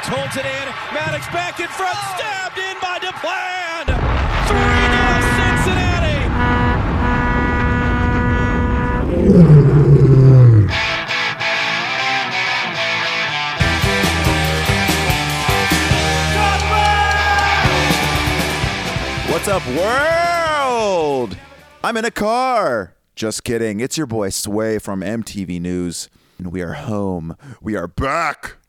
Mattocks holds it in. Mattocks back in front, oh. stabbed in by Deplagne. 3 Cincinnati. What's up, world? I'm in a car. Just kidding. It's your boy Sway from MTV News, and we are home. We are back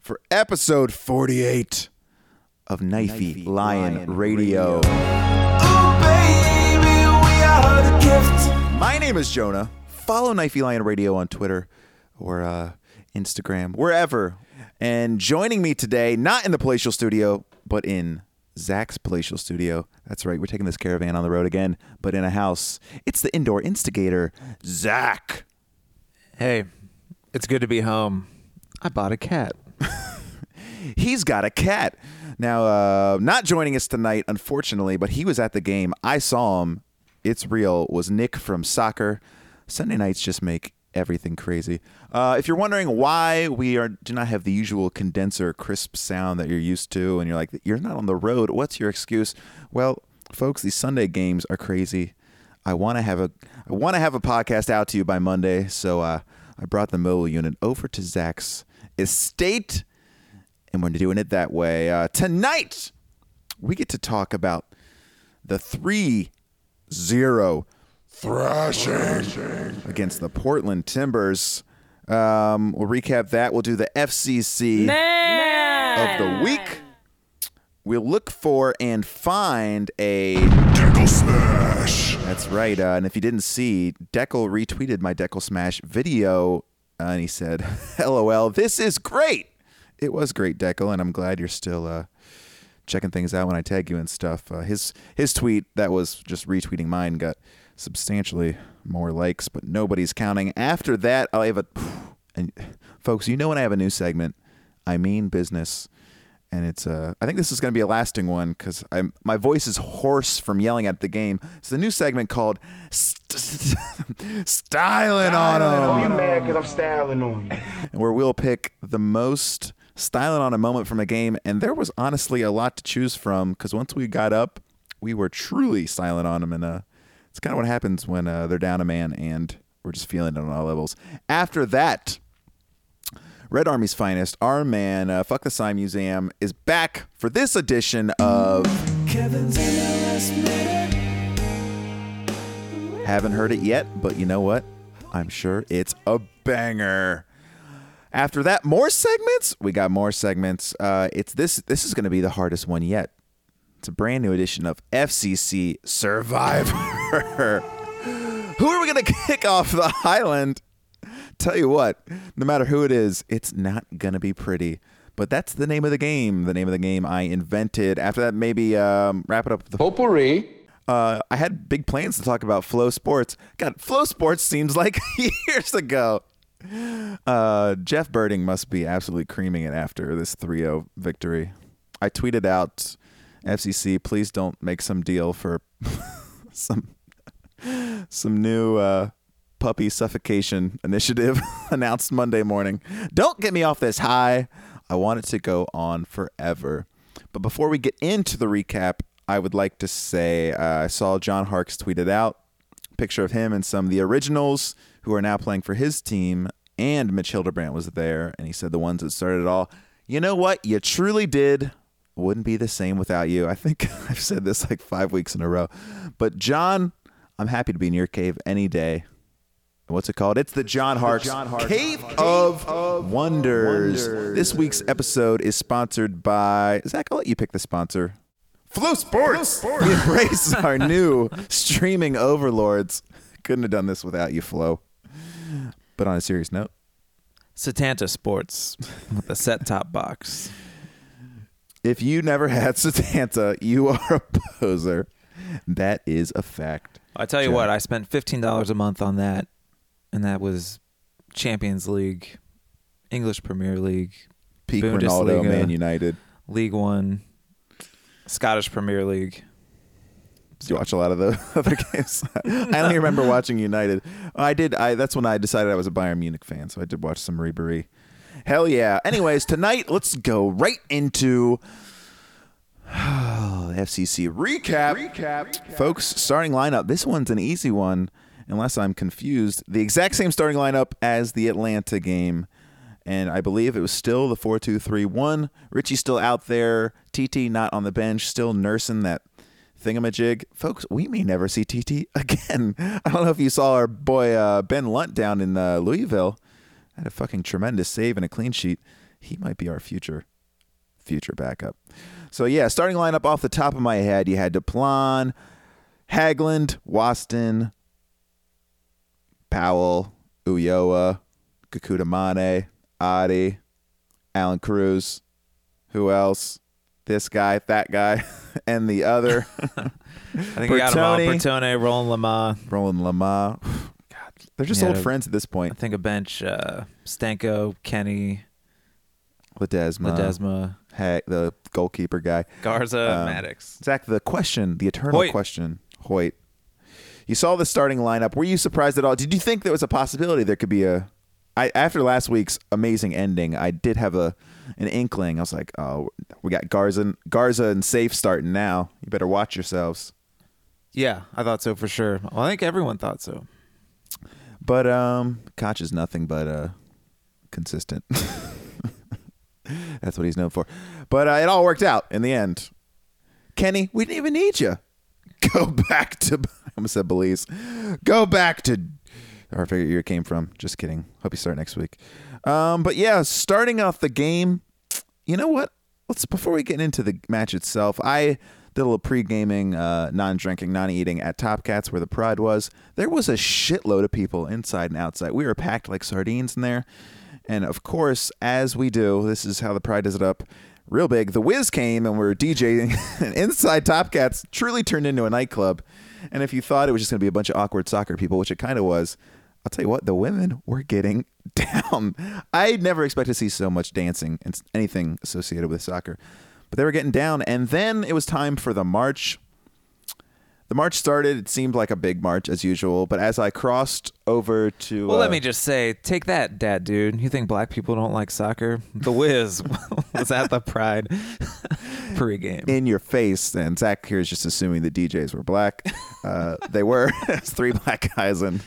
for episode 48 of Knifey, Lion, Radio. My name is Jonah. Follow Knifey Lion Radio on Twitter or uh, Instagram, wherever. And joining me today, not in the palatial studio, but in Zach's palatial studio. That's right, we're taking this caravan on the road again, but in a house. It's the indoor instigator, Zach. Hey, it's good to be home. I bought a cat. He's got a cat. Now, uh, not joining us tonight, unfortunately, but he was at the game. I saw him. It's real. Was Nick from soccer. Sunday nights just make everything crazy. Uh, if you're wondering why we are do not have the usual condenser crisp sound that you're used to, and you're like, you're not on the road. What's your excuse? Well, folks, these Sunday games are crazy. I want to have a I want to have a podcast out to you by Monday, so uh, I brought the mobile unit over to Zach's estate, and we're doing it that way. Uh, tonight, we get to talk about the three zero thrashing against the Portland Timbers. Um, we'll recap that. We'll do the FCC of the week. We'll look for and find a Dekel Smash. That's right. Uh, and if you didn't see, Dekel retweeted my Dekel Smash video and he said, LOL, this is great. It was great, Dekel, and I'm glad you're still uh, checking things out when I tag you and stuff. Uh, his his tweet that was just retweeting mine got substantially more likes, but nobody's counting. After that, I have a and folks, you know when I have a new segment, I mean business, and it's uh I think this is going to be a lasting one because I'm my voice is hoarse from yelling at the game. It's a new segment called St- Styling on 'em Oh, you mad because I'm styling on you. where we'll pick the most styling on a moment from a game. And there was honestly a lot to choose from because once we got up, we were truly styling on them. And uh, it's kind of what happens when uh, they're down a man and we're just feeling it on all levels. After that, Red Army's finest, our man, uh, Fuck the Sign Museum, is back for this edition of. Haven't heard it yet, but you know what? I'm sure it's a banger. After that, more segments. We got more segments. Uh, it's this. This is going to be the hardest one yet. It's a brand new edition of FCC Survivor. who are we going to kick off the island? Tell you what, no matter who it is, it's not going to be pretty. But that's the name of the game. The name of the game I invented. After that, maybe um, wrap it up with the Potpourri. uh, I had big plans to talk about FloSports. God, FloSports seems like years ago. Uh, Jeff Berding must be absolutely creaming it after this 3 0 victory. I tweeted out, FCC, please don't make some deal for some some new uh, puppy suffocation initiative announced Monday morning. Don't get me off this high. I want it to go on forever. But before we get into the recap, I would like to say uh, I saw John Harkes tweeted out a picture of him and some of the originals who are now playing for his team, and Mitch Hildebrandt was there, and he said the ones that started it all. You know what? You truly did. Wouldn't be the same without you. I think I've said this like five weeks in a row. But John, I'm happy to be in your cave any day. What's it called? It's the John Harkes Cave, of, Wonders. This week's episode is sponsored by Zach. I'll let you pick the sponsor. FloSports. We embrace our new streaming overlords. Couldn't have done this without you, Flow. But on a serious note, Setanta Sports with a set top box. if you never had Setanta, you are a poser. That is a fact. I tell you Sure. what, I spent fifteen dollars a month on that, and that was Champions League, English Premier League, Peak Ronaldo, Bundesliga. Man United. League One, Scottish Premier League. Did you watch a lot of the other games? I only remember watching United. I did. I that's when I decided I was a Bayern Munich fan, so I did watch some Ribery. Hell yeah. Anyways, tonight let's go right into FCC recap. Recap. Folks, starting lineup. This one's an easy one, unless I'm confused. The exact same starting lineup as the Atlanta game. And I believe it was still the 4 2 3 1. Richey's still out there. TT not on the bench, still nursing that thingamajig. Folks, we may never see TT again. I don't know if you saw our boy uh, Ben Lundt down in uh, Louisville. Had a fucking tremendous save and a clean sheet. He might be our future future backup. So yeah, starting lineup off the top of my head, you had Deplagne, Hagglund, Waston, Powell, Ulloa, Kakutamane, Adi, Allan Cruz. Who else? This guy, that guy, and the other. I think you got them all. Bertone, Roland Lamah. Roland Lamah. God, they're just Yeah. old friends at this point. I think a bench. Uh, Stanko, Kenny, Ledesma, Ledesma, Hag, the goalkeeper guy. Garza, Um, Mattocks. Zach, the question, the eternal Hoyt. question, Hoyt. You saw the starting lineup. Were you surprised at all? Did you think there was a possibility there could be a? I after last week's amazing ending, I did have a an inkling. I was like, oh, we got Garza, Garza and Saief starting now. You better watch yourselves. Yeah, I thought so for sure. Well, I think everyone thought so. But um, Koch is nothing but uh, consistent. That's what he's known for. But uh, it all worked out in the end. Kenny, we didn't even need you. Go back to. I almost said Belize. Go back to. Or I figured you came from. Just kidding. Hope you start next week. Um, but yeah, starting off the game. You know what? Let's before we get into the match itself. I did a little pre-gaming, uh, non-drinking, non-eating at Top Cats where the Pride was. There was a shitload of people inside and outside. We were packed like sardines in there. And of course, as we do, this is how the Pride does it up. Real big. The Wiz came and we are DJing and inside Top Cats truly turned into a nightclub. And if you thought it was just going to be a bunch of awkward soccer people, which it kind of was, I'll tell you what, the women were getting down. I never expected to see so much dancing and anything associated with soccer, but they were getting down. And then it was time for the march. The march started. It seemed like a big march as usual, but as I crossed over to, Well, uh, let me just say, take that, dad, dude. You think black people don't like soccer? The Wiz was at the Pride pregame. in your face. And Zach here is just assuming the DJs were black. Uh, they were. It's three black guys and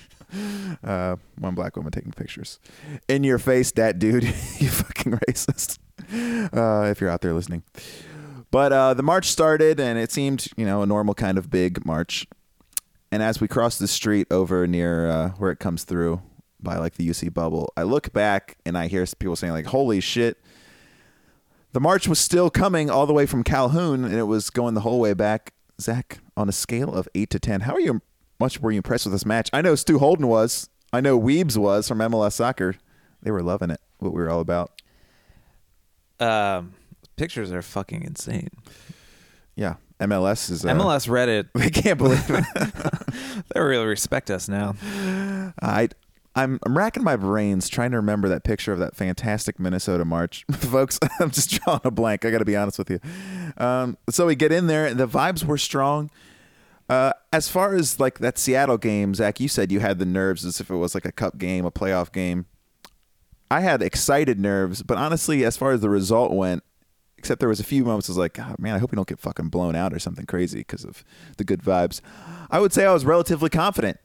uh, one black woman taking pictures. In your face, that dude. you fucking racist. Uh, if you're out there listening. But uh, the march started, and it seemed, you know, a normal kind of big march. And as we crossed the street over near uh, where it comes through by like the UC bubble, I look back and I hear people saying like, "Holy shit!" The march was still coming all the way from Calhoun, and it was going the whole way back. Zach, on a scale of eight to ten, how are you? Much were you impressed with this match? I know Stu Holden was. I know Weebs was from MLS Soccer. They were loving it. What we were all about. Um, pictures are fucking insane. Yeah, MLS is. Uh, MLS Reddit, They can't believe it. they really respect us now. I. I'm I'm racking my brains trying to remember that picture of that fantastic Minnesota march, folks. I'm just drawing a blank. I got to be honest with you. Um, so we get in there, and the vibes were strong. Uh, as far as like that Seattle game, Zach, you said you had the nerves as if it was like a cup game, a playoff game. I had excited nerves, but honestly, as far as the result went, except there was a few moments I was like, God, man, I hope we don't get fucking blown out or something crazy because of the good vibes. I would say I was relatively confident.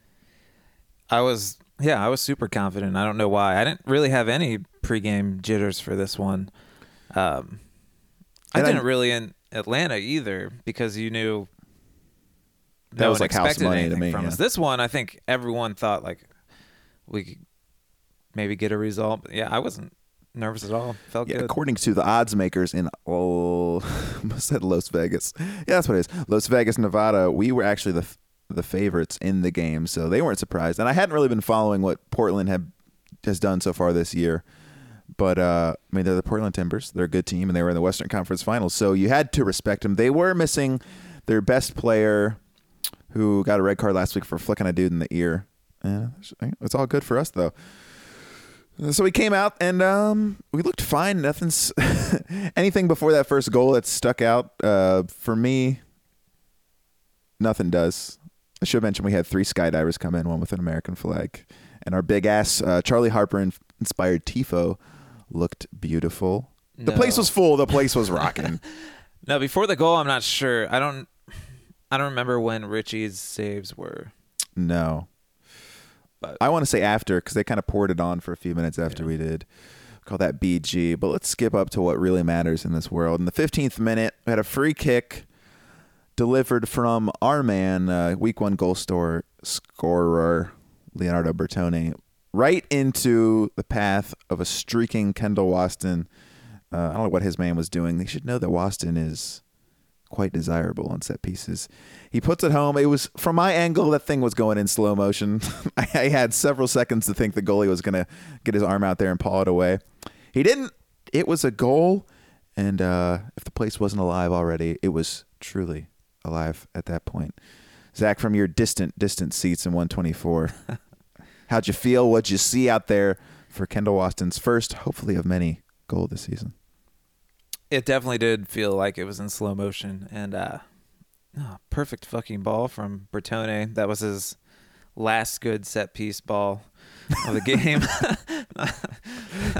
I was, yeah, I was super confident. I don't know why. I didn't really have any pregame jitters for this one. Um, I didn't really in Atlanta either because you knew That no was like house expected money to me, from yeah. us. This one, I think everyone thought like we could maybe get a result. But yeah, I wasn't nervous at all. Felt Yeah, good. according to the odds makers in oh, I said Las Vegas. Yeah, that's what it is. Las Vegas, Nevada. We were actually the the favorites in the game, so they weren't surprised. And I hadn't really been following what Portland had has done so far this year. But uh, I mean, they're the Portland Timbers. They're a good team, and they were in the Western Conference Finals, so you had to respect them. They were missing their best player, who got a red card last week for flicking a dude in the ear. It's all good for us though. So we came out and um, we looked fine. Nothing's anything before that first goal that stuck out uh, for me. Nothing does. I should mention we had three skydivers come in, one with an American flag, and our big ass uh, Charlie Harper in- inspired tifo looked beautiful. The place was full. The place was rocking. No, before the goal, I'm not sure. I don't. I don't remember when Richey's saves were. no. But- I want to say after because they kind of poured it on for a few minutes after we did. Call that BG. But let's skip up to what really matters in this world. In the 15th minute, we had a free kick delivered from our man, uh, week one goal store scorer Leonardo Bertone, right into the path of a streaking Kendall Waston. Uh, I don't know what his man was doing. They should know that Waston is quite desirable on set pieces. He puts it home. It was from my angle that thing was going in slow motion. I, had several seconds to think the goalie was going to get his arm out there and paw it away. He didn't. It was a goal, and uh, if the place wasn't alive already, it was truly alive at that point. Zach, from your distant, distant seats in 124, how'd you feel? What'd you see out there for Kendall Waston's first, hopefully of many, goal this season? It definitely did feel like it was in slow motion, and uh, oh, perfect fucking ball from Bertone. That was his last good set piece ball of the game.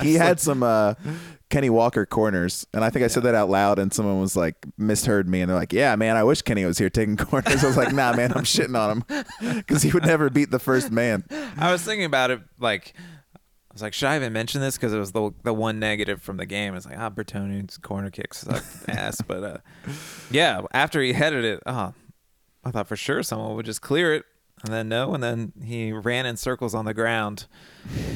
he had some uh, Kenny Walker corners, and I think I said that out loud, and someone was like misheard me, and they're like, "Yeah, man, I wish Kenny was here taking corners." I was like, "Nah, man, I'm shitting on him because he would never beat the first man." I was thinking about it like I was like, should I even mention this? Because it was the the one negative from the game. It's like, ah, Bertone's corner kicks suck ass. But uh, yeah, after he headed it, oh, I thought for sure someone would just clear it, and then no, and then he ran in circles on the ground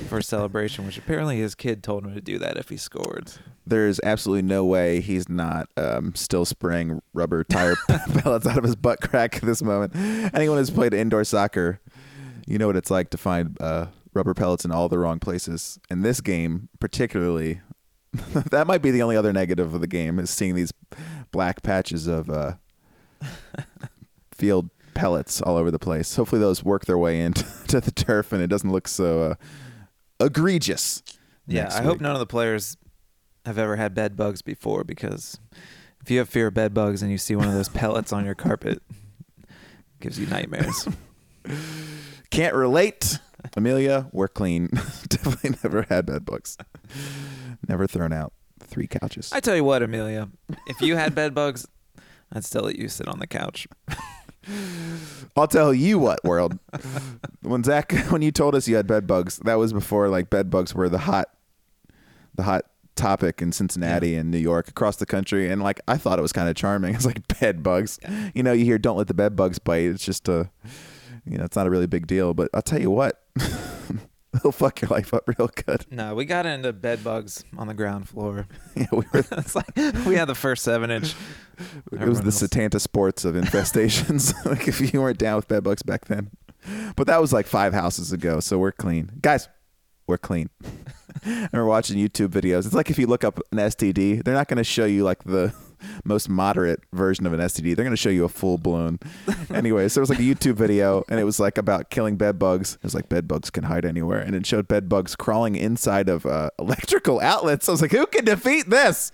for celebration, which apparently his kid told him to do that if he scored. There's absolutely no way he's not um, still spraying rubber tire pellets out of his butt crack at this moment. Anyone who's played indoor soccer, you know what it's like to find uh, rubber pellets in all the wrong places. In this game, particularly, that might be the only other negative of the game is seeing these black patches of uh, field pellets all over the place. Hopefully, those work their way into the turf and it doesn't look so uh, egregious. Yeah, I hope none of the players have ever had bed bugs before because if you have fear of bed bugs and you see one of those pellets on your carpet, it gives you nightmares. Can't relate. Amelia, we're clean. Definitely never had bed bugs. Never thrown out three couches. I tell you what, Amelia, if you had bed bugs, I'd still let you sit on the couch. I'll tell you what, world. when Zach, when you told us you had bed bugs, that was before like bed bugs were the hot, the hot topic in Cincinnati and New York, across the country. And like, I thought it was kind of charming. It's like bed bugs. You know, you hear "Don't let the bed bugs bite." It's just a, you know, it's not a really big deal. But I'll tell you what, it'll fuck your life up real good. No, we got into bed bugs on the ground floor. Yeah, we were it's like we had the first seven inch. It was the else- Setanta sports of infestations. like if you weren't down with bed bugs back then, but that was like five houses ago, so we're clean, guys. We're clean. and we're watching YouTube videos. It's like if you look up an STD, they're not going to show you like the most moderate version of an STD. They're going to show you a full blown. anyway, so it was like a YouTube video, and it was like about killing bed bugs. It was like bed bugs can hide anywhere, and it showed bed bugs crawling inside of uh, electrical outlets. I was like, who can defeat this?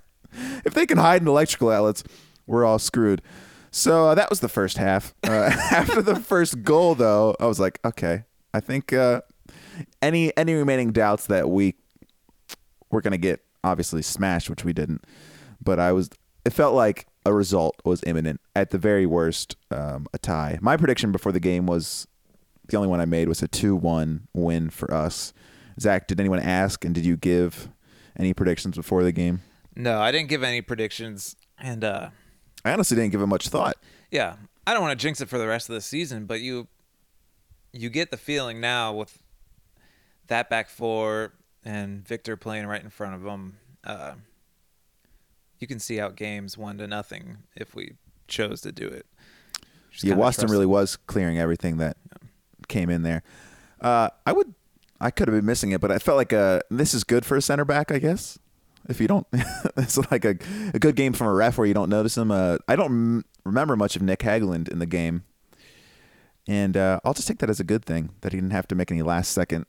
If they can hide in electrical outlets, we're all screwed. So uh, that was the first half. Uh, after the first goal, though, I was like, okay, I think uh, any any remaining doubts that we were gonna get obviously smashed, which we didn't. But I was, it felt like a result was imminent. At the very worst, um, a tie. My prediction before the game was the only one I made was a two-one win for us. Zach, did anyone ask, and did you give any predictions before the game? No, I didn't give any predictions, and uh, I honestly didn't give it much thought. yeah, I don't want to jinx it for the rest of the season, but you you get the feeling now with that back four and Victor playing right in front of them. Uh, you can see out games one to nothing if we chose to do it. Just yeah, Waston really was clearing everything that came in there. Uh, I would, I could have been missing it, but I felt like uh this is good for a center back, I guess. If you don't, it's like a, a good game from a ref where you don't notice him. Uh, I don't m- remember much of Nick Hagglund in the game, and uh, I'll just take that as a good thing that he didn't have to make any last second.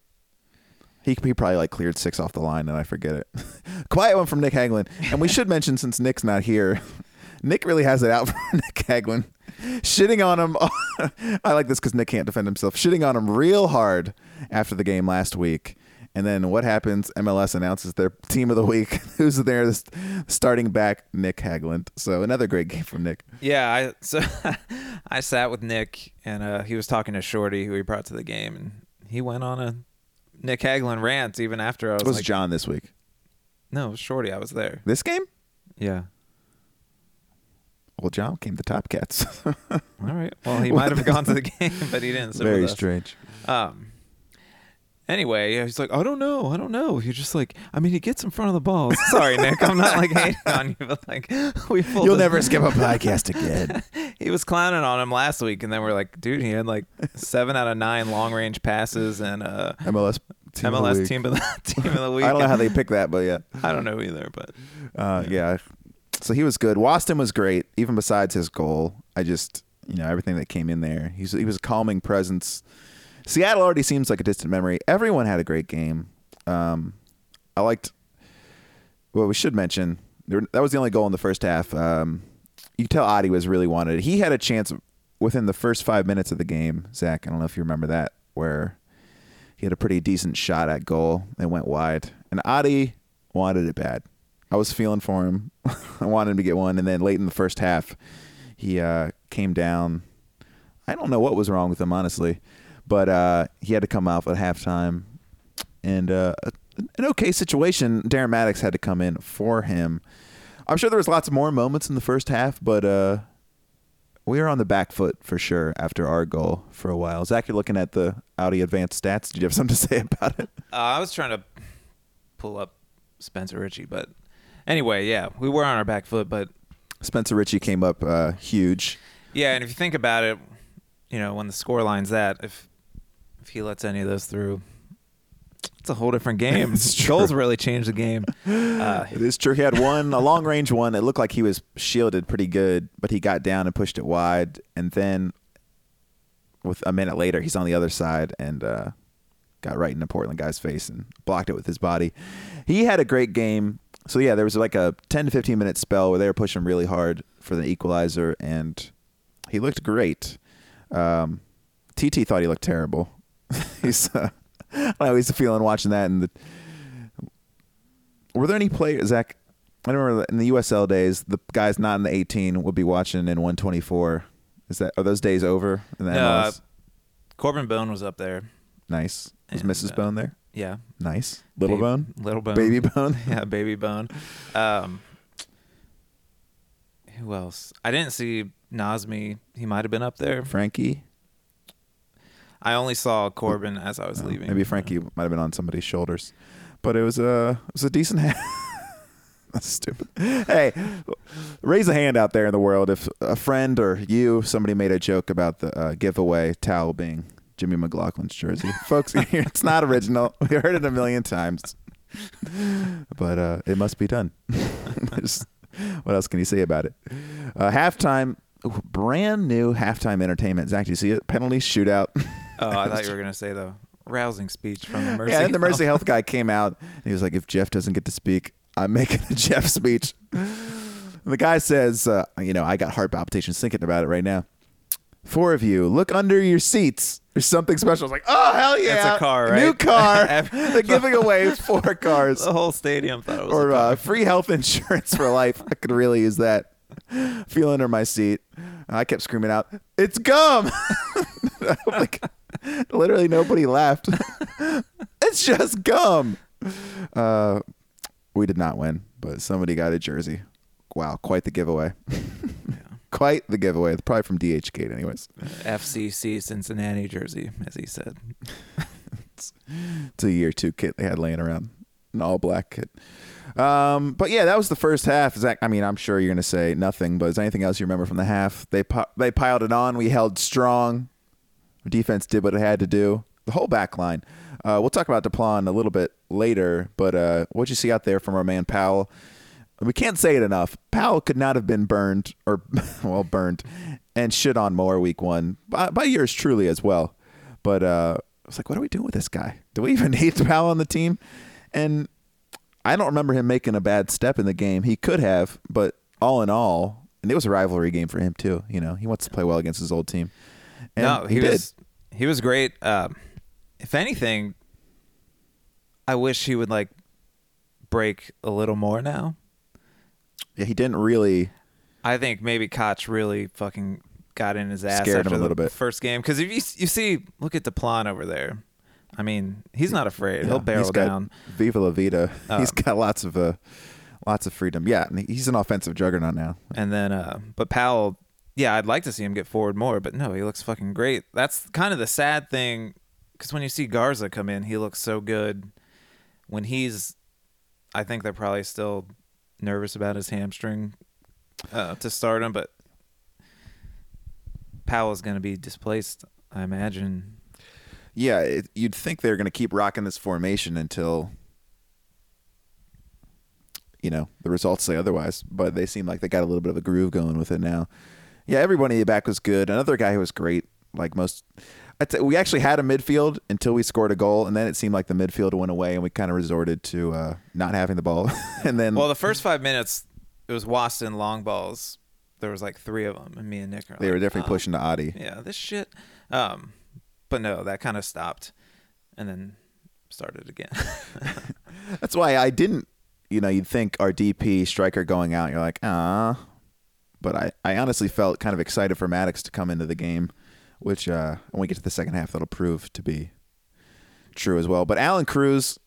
He, he probably like cleared six off the line and I forget it. Quiet one from Nick Hagglund, and we should mention since Nick's not here, Nick really has it out for Nick Hagglund, shitting on him. I like this because Nick can't defend himself. Shitting on him real hard after the game last week, And then what happens? MLS announces their team of the week. Who's there? Starting back, Nick Hagglund. So another great game from Nick. Yeah, I so I sat with Nick and uh, he was talking to Shorty, who he brought to the game, and he went on a Nick Hagglund rant even after I was It was like, John this week. "No, it was Shorty. I was there." This game? Yeah. Well, John came to Top Cats. All right. Well, he might have gone to the game, but he didn't. Very strange. Um. Anyway, he's like, I don't know, I don't know. You're just like, I mean, he gets in front of the ball. Sorry, Nick, I'm not like hating on you, but like, we pulled You'll never skip a podcast again. he was clowning on him last week, and then we're like, dude, he had like seven out of nine long range passes and uh, MLS team of the MLS week. team of the team of the week. I don't know how they picked that, but yeah. I don't know either, but Uh, yeah. So he was good. Waston was great, even besides his goal. I just, you know, everything that came in there. He's he was a calming presence. Seattle already seems like a distant memory. Everyone had a great game. Um, I liked. Well, we should mention that was the only goal in the first half. Um, you tell Adi was really wanted. He had a chance within the first five minutes of the game. Zach, I don't know if you remember that, where he had a pretty decent shot at goal. It went wide, and Adi wanted it bad. I was feeling for him. I wanted him to get one, and then late in the first half, he uh, came down. I don't know what was wrong with him, honestly, but uh, he had to come out at halftime, and uh, an okay situation. Darren Mattocks had to come in for him. I'm sure there was lots more moments in the first half, but uh, we were on the back foot for sure after our goal for a while. Zach, you're looking at the Audi advanced stats. Did you have something to say about it? uh, I was trying to pull up Spencer Richey, but anyway, yeah, we were on our back foot, but Spencer Richey came up uh, huge. yeah, and if you think about it, you know, when the score line's that, if if he lets any of those through, it's a whole different game. Goals really change the game. Uh, It is true. He had one, a long range one. It looked like he was shielded pretty good, but he got down and pushed it wide. And then, with a minute later, he's on the other side and uh, got right into Portland guy's face and blocked it with his body. He had a great game. So yeah, there was like a 10 to 15 minute spell where they were pushing really hard for the equalizer, and he looked great. Um, TT thought he looked terrible. he's, uh, I know, he's feeling watching that and the were there any players, Zach? I remember in the USL days, the guys not in the 18 would be watching in 124. Is that are those days over? In the Uh, Corben Bone was up there. nice. Was and, Mrs. uh, Bone there? Yeah, Nice. Little Baby- Bone, Little Bone, Baby Bone. yeah, Baby Bone. Um, who else? I didn't see Nazmi. He might have been up there. Frankie. I only saw Corben as I was leaving. Maybe Frankie might have been on somebody's shoulders, but it was a it was a decent. Ha- That's stupid. Hey, raise a hand out there in the world if a friend or you somebody made a joke about the uh, giveaway towel being Jimmy McLaughlin's jersey, folks. it's not original. We heard it a million times, but uh, it must be done. What else can you say about it? Uh, halftime, brand new halftime entertainment. Zach, do you see it? Penalty shootout. Oh, I thought you were gonna say the rousing speech from the Mercy. Yeah, and the Mercy Health. Guy came out and he was like, if Jeff doesn't get to speak, I'm making a Jeff speech. And the guy says, uh, you know, I got heart palpitations thinking about it right now. Four of you, look under your seats. There's something special. I was like, oh, hell yeah. It's a car, New car. They're giving away four cars. The whole stadium thought it was. Or uh, free health insurance for life. I could really use that. Feel under my seat. I kept screaming out, "It's gum!" like, literally nobody laughed. it's just gum. Uh, we did not win, but somebody got a jersey. Wow, quite the giveaway. quite the giveaway. Probably from DH Gate, anyways. FCC Cincinnati jersey, as he said. It's a year two kit they had laying around, an all black kit. Um, but yeah, that was the first half. Zach, I mean, I'm sure you're gonna say nothing, but is anything else you remember from the half? They pi- they piled it on. We held strong. Our defense did what it had to do. The whole back line. Uh, we'll talk about Deplagne a little bit later, but uh, what'd you see out there from our man Powell? We can't say it enough. Powell could not have been burned or well burned and shit on more week one by, by yours truly as well. But uh, I was like, what are we doing with this guy? Do we even need Powell on the team? And I don't remember him making a bad step in the game. He could have, but all in all, and it was a rivalry game for him too. You know, he wants to play well against his old team. And no, he, did. was he was great. Um, if anything, I wish he would like break a little more now. Yeah, he didn't really. I think maybe Koch really fucking got in his ass Scared him after a little the bit. first game because if you you see look at Deplagne over there, I mean he's not afraid. He'll barrel he's got down. Viva la vida. He's got lots of uh, lots of freedom. Yeah, and he's an offensive juggernaut now. And then, uh, but Powell, yeah, I'd like to see him get forward more, but no, he looks fucking great. That's kind of the sad thing, because when you see Garza come in, he looks so good. When he's, I think they're probably still nervous about his hamstring uh, to start him, but Powell's going to be displaced, I imagine. Yeah, it, you'd think they're going to keep rocking this formation until you know the results say otherwise. But they seem like they got a little bit of a groove going with it now. Yeah, everybody back was good. Another guy who was great, like most. I'd say we actually had a midfield until we scored a goal, and then it seemed like the midfield went away, and we kind of resorted to uh, not having the ball. and then, Well, the first five minutes, it was Waston long balls. There was like three of them, and me and Nick are they were definitely "Oh, pushing to Adi. yeah, this shit. Um, but no, that kind of stopped, and then started again. That's why I didn't. You know, you'd think our DP striker going out, you're like, ah. But I, I honestly felt kind of excited for Mattocks to come into the game, which uh, when we get to the second half, that'll prove to be true as well. But Allan Cruz,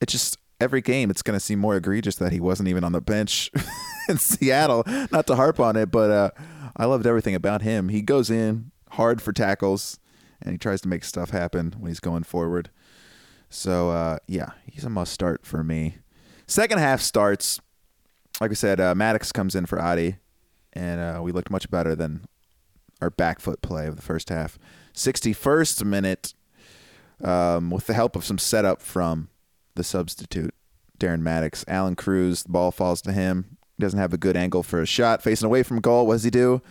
it just every game, it's going to seem more egregious that he wasn't even on the bench in Seattle. Not to harp on it, but uh, I loved everything about him. He goes in hard for tackles, and he tries to make stuff happen when he's going forward. So uh, yeah, he's a must start for me. Second half starts. Like we said, uh, Mattocks comes in for Adi, and uh, we looked much better than our back foot play of the first half. 61st minute, um, with the help of some setup from the substitute, Darren Mattocks. Allan Cruz, the ball falls to him. He doesn't have a good angle for a shot. Facing away from goal, what does he do?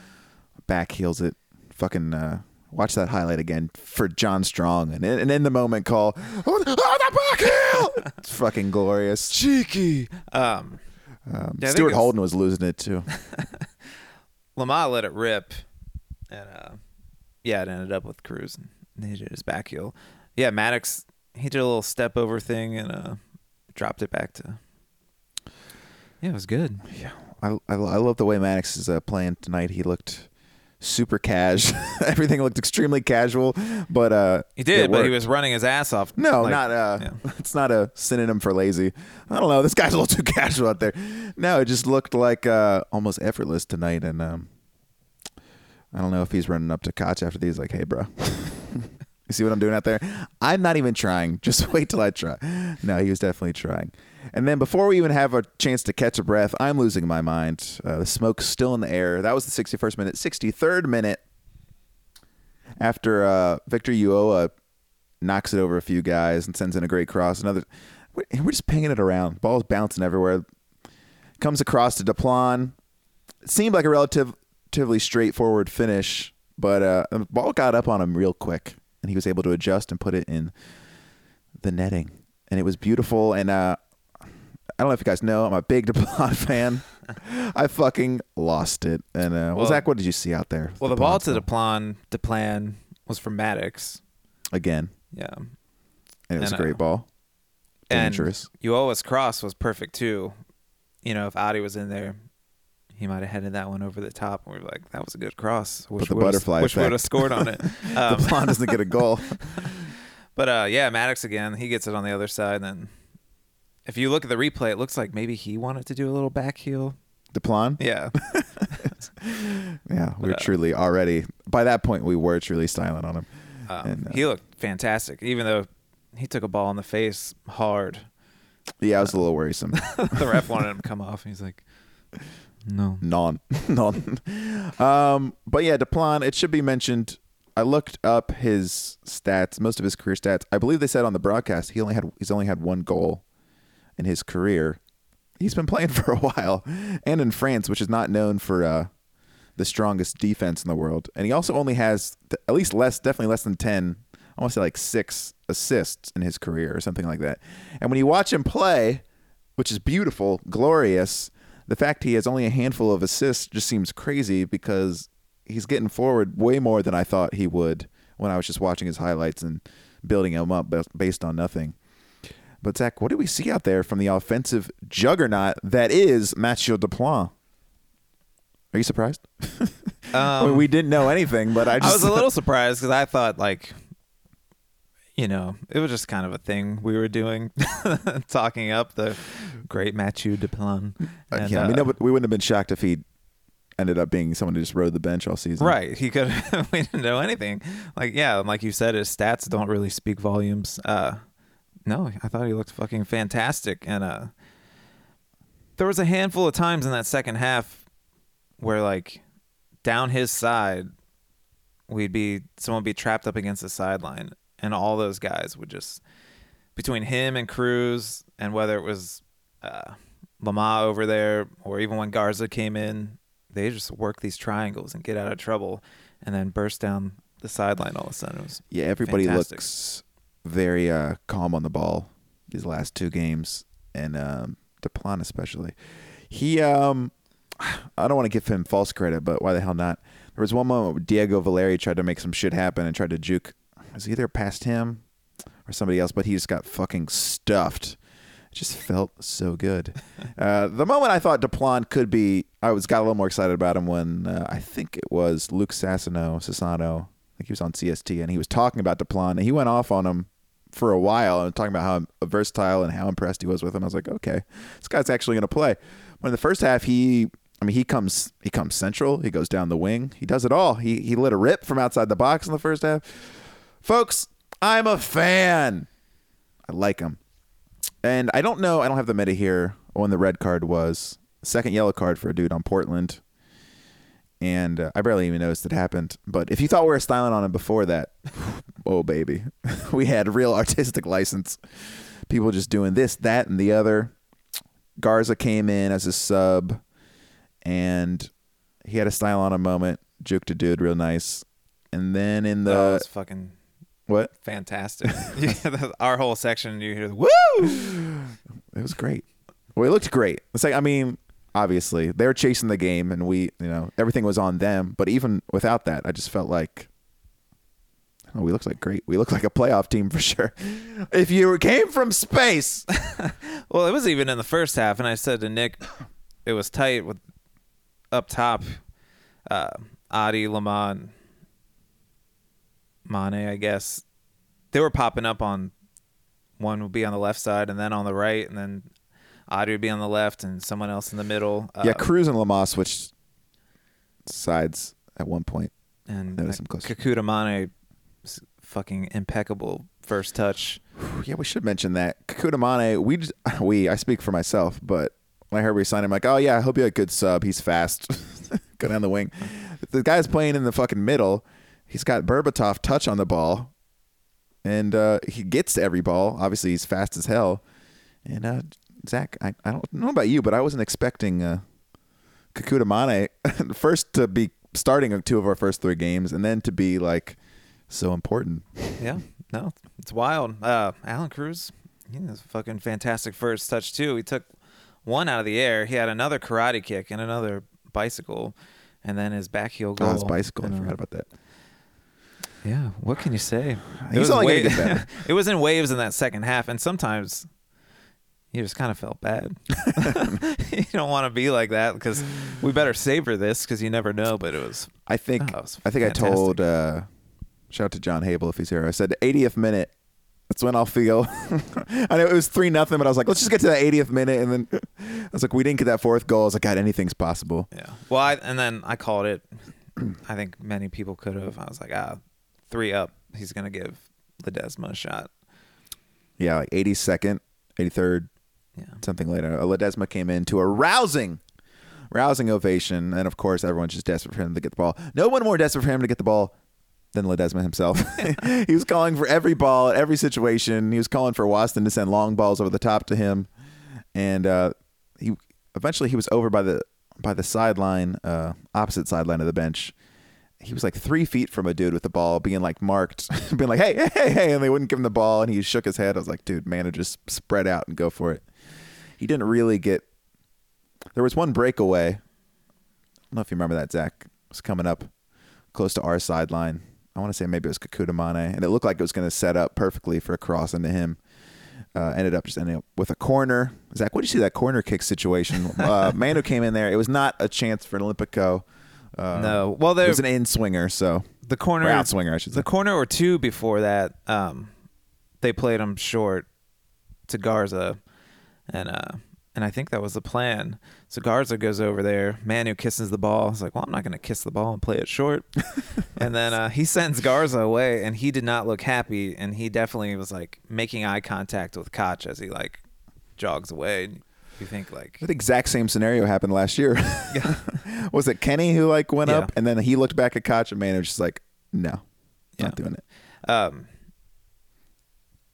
Back heels it. Fucking uh, watch that highlight again for John Strong. And in, and in the moment, call, oh, the back heel! it's fucking glorious. Cheeky. Um, Um, Yeah, Stuart Holden was losing it too. Lamah let it rip, and uh, yeah, it ended up with Cruz. And he did his back heel. Yeah, Mattocks he did a little step over thing and uh, dropped it back to. Yeah, it was good. I, I, I love the way Mattocks is uh, playing tonight. He looked super cash. Everything looked extremely casual, but uh, He did, but he was running his ass off. No, like- not uh yeah. it's not a synonym for lazy. I don't know. This guy's a little too casual out there. No, it just looked like uh almost effortless tonight and um I don't know if he's running up to Koch after these like, "Hey, bro. you see what I'm doing out there? I'm not even trying. Just wait till I try." No, he was definitely trying. And then before we even have a chance to catch a breath, I'm losing my mind. Uh, the smoke's still in the air. That was the 61st minute. 63rd minute after uh, Victor Ulloa knocks it over a few guys and sends in a great cross. Another, we're we're just pinging it around. Ball's bouncing everywhere. Comes across to Deplagne. It seemed like a relatively straightforward finish, but uh, the ball got up on him real quick, and he was able to adjust and put it in the netting, and it was beautiful. And uh, I don't know if you guys know, I'm a big Deplagne fan. I fucking lost it. And uh, well, Well- Zach, what did you see out there? Well, the ball to goal? Deplagne, Deplagne was from Mattocks. again, Yeah, and it was And, a great uh, ball. and Dangerous. Ulloa's cross was perfect too. You know, if Adi was in there, he might have headed that one over the top. And we were like, that was a good cross. Wish the butterfly which would have scored on it. Um, Deplagne doesn't get a goal. But uh, yeah, Mattocks again. He gets it on the other side. And then, if you look at the replay, it looks like maybe he wanted to do a little back heel. Deplagne? Yeah, Yeah, we were Uh, truly already, by that point, we were truly silent on him. um, And, uh, he looked fantastic. Even though he took a ball in the face hard, Yeah, it was a little worrisome. the ref wanted him to come off. And he's like, no. non non um but yeah Deplagne it should be mentioned I looked up his stats most of his career stats I believe they said on the broadcast he only had he's only had one goal in his career he's been playing for a while and in France which is not known for uh the strongest defense in the world and he also only has th- at least less definitely less than 10 I want to say like 6 assists in his career or something like that and when you watch him play which is beautiful, glorious. The fact he has only a handful of assists just seems crazy because he's getting forward way more than I thought he would when I was just watching his highlights and building him up based on nothing. But Zach, what do we see out there from the offensive juggernaut that is Mathieu Deplagne? Are you surprised? I mean, we didn't know anything, but I just Um, I was a little surprised because I thought like, you know, it was just kind of a thing we were doing, talking up the great Mathieu Deplagne. Uh, yeah, I mean, uh, no, but we wouldn't have been shocked if he ended up being someone who just rode the bench all season. Right. He could we didn't know anything. Like yeah, like you said, his stats don't really speak volumes. Uh no, I thought he looked fucking fantastic. And uh there was a handful of times in that second half where like down his side we'd be someone would be trapped up against the sideline and all those guys would just between him and Cruz and whether it was uh Lamah over there or even when Garza came in, they just work these triangles and get out of trouble and then burst down the sideline all of a sudden. It was Yeah, everybody fantastic. looks very uh, calm on the ball these last two games, and um, Deplagne especially. He, um, I don't want to give him false credit, but why the hell not? There was one moment where Diego Valeri tried to make some shit happen and tried to juke. It was either past him or somebody else, but he just got fucking stuffed. It just felt so good. Uh, the moment I thought Deplagne could be, I was got a little more excited about him when uh, I think it was Luke Sassano, Sassano. Think he was on CST and he was talking about Deplagne and he went off on him for a while and talking about how versatile and how impressed he was with him. I was like, okay, this guy's actually going to play. When in the first half, he, I mean, he comes, he comes central. He goes down the wing. He does it all. He he lit a rip from outside the box in the first half. Folks, I'm a fan. I like him. And I don't know. I don't have the meta here when the red card was. Second yellow card for a dude on Portland. And uh, I barely even noticed it happened. But if you thought we were styling on him before that, oh, baby. we had real artistic license. People just doing this, that, and the other. Garza came in as a sub, and he had a style on a moment. Juked a dude real nice. And then in the. that was fucking what? fantastic. Our whole section you hear the woo It was great. Well, it looked great. It's like I mean, obviously they were chasing the game, and we, you know, everything was on them. But even without that, I just felt like, oh, we looked like great. We looked like a playoff team for sure. If you came from space, Well, it was even in the first half, and I said to Nick, it was tight with up top, uh, Adi, Lamah, Manneh, I guess. They were popping up on one would be on the left side, and then on the right, and then Adi would be on the left, and someone else in the middle. Uh, yeah, Cruz and Lamah switched sides at one point. and noticed uh, him close. Kakuta Manneh, s- fucking impeccable first touch. Yeah, we should mention that Kakuta Manneh. We just, we I speak for myself, but when I heard we signed him, like, oh yeah, I hope you had a good sub. He's fast. Go down the wing. The guy's playing in the fucking middle. He's got Berbatov touch on the ball, and uh, he gets to every ball. Obviously, he's fast as hell. And uh, Zach, I, I don't know about you, but I wasn't expecting uh, Kakuta Manneh first to be starting two of our first three games, and then to be like so important. Yeah, no, it's wild. Uh, Allan Cruz, he has a fucking fantastic first touch too. He took one out of the air. He had another karate kick and another bicycle, and then his back heel goal. Oh, his bicycle. I And, uh, forgot about that. Yeah, what can you say? He's was only wa- get better. it was in waves in that second half, and sometimes you just kind of felt bad. you don't want to be like that because we better savor this because you never know. But it was I think Oh, was I think I told uh, shout out to John Hable if he's here. I said 80th minute. That's when I'll feel. I know it was three nothing, but I was like, let's just get to the 80th minute, and then I was like, we didn't get that fourth goal. I was like, God, anything's possible. Yeah. Well, I, and then I called it. I think many people could have. I was like, ah, three up. He's gonna give Ledesma a shot. Yeah, like 82nd, 83rd, Yeah. something later. Ledesma came in to a rousing, rousing ovation, and of course, everyone's just desperate for him to get the ball. No one more desperate for him to get the ball than Ledesma himself. he was calling for every ball every situation. He was calling for Waston to send long balls over the top to him, and uh, he eventually he was over by the by the sideline, uh, opposite sideline of the bench. He was like three feet from a dude with the ball, being like marked, being like, "Hey, hey, hey!" And they wouldn't give him the ball, and he shook his head. I was like, "Dude, man, just spread out and go for it." He didn't really get. There was one breakaway. I don't know if you remember that. Zach was coming up close to our sideline. I want to say maybe it was Kakuta Manneh, and it looked like it was going to set up perfectly for a cross into him. Uh, ended up just ending up with a corner. Zach, what did you see that corner kick situation? uh, Manu came in there. It was not a chance for an Olympico. Uh, no, well, it there was an in swinger. So the corner or out swinger, I should say. The corner or two before that, um, they played him short to Garza, and uh, and I think that was the plan. So Garza goes over there. Manu kisses the ball. He's like, "Well, I'm not going to kiss the ball and play it short." and then uh, he sends Garza away, and he did not look happy. And he definitely was like making eye contact with Koch as he like jogs away. You think like the exact same scenario happened last year. was it Kenny who like went Yeah. up and then he looked back at Koch and man was just like, no, not doing it. Um,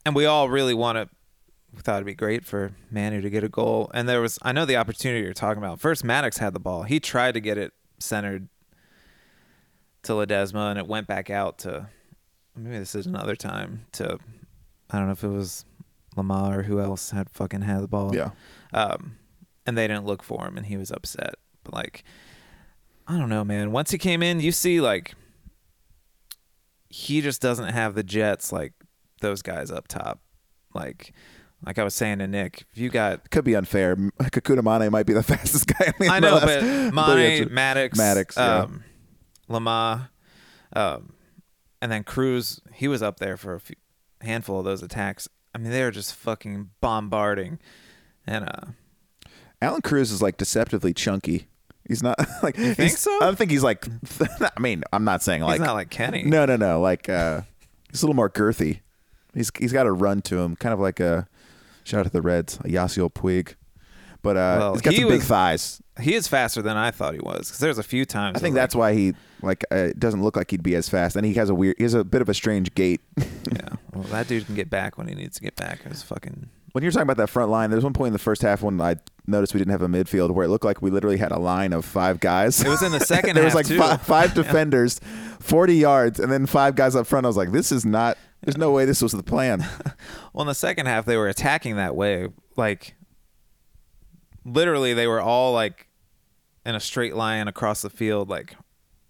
and we all really want to. Thought it'd be great for Manu to get a goal, and there was. I know the opportunity you're talking about. First, Mattocks had the ball. He tried to get it centered to Ledesma, and it went back out to. Maybe this is another time to. I don't know if it was Lamah or who else had fucking had the ball. Yeah. Um, and they didn't look for him, and he was upset. But like, I don't know, man. Once he came in, you see like he just doesn't have the jets like those guys up top. Like, like I was saying to Nick, if you got Could be unfair. Kakuta Manneh might be the fastest guy. In the I know, but yeah, Manneh, it's- Mattocks, Mattocks, yeah. um, Lamah, um, and then Cruz. He was up there for a few, handful of those attacks. I mean, they were just fucking bombarding, and uh, Allan Cruz is like deceptively chunky. He's not like. You think so? I don't think he's like. I mean, I'm not saying like. he's not like Kenny. No, no, no. Like uh, he's a little more girthy. He's he's got a run to him, kind of like a shout out to the Reds, Yasiel Puig. But uh, Well, he's got he some big thighs. he is faster than I thought he was. Because there's a few times I think that's why he like uh, it doesn't look like he'd be as fast, and he has a weird. He has a bit of a strange gait. yeah. Well, that dude can get back when he needs to get back. It was fucking. when you're talking about that front line, there's one point in the first half when I noticed we didn't have a midfield where it looked like we literally had a line of five guys. It was in the second there was like. Five, five defenders, 40 yards, and then five guys up front. I was like, this is not. There's no way this was the plan. Well, in the second half, they were attacking that way. Like, literally, they were all like in a straight line across the field, like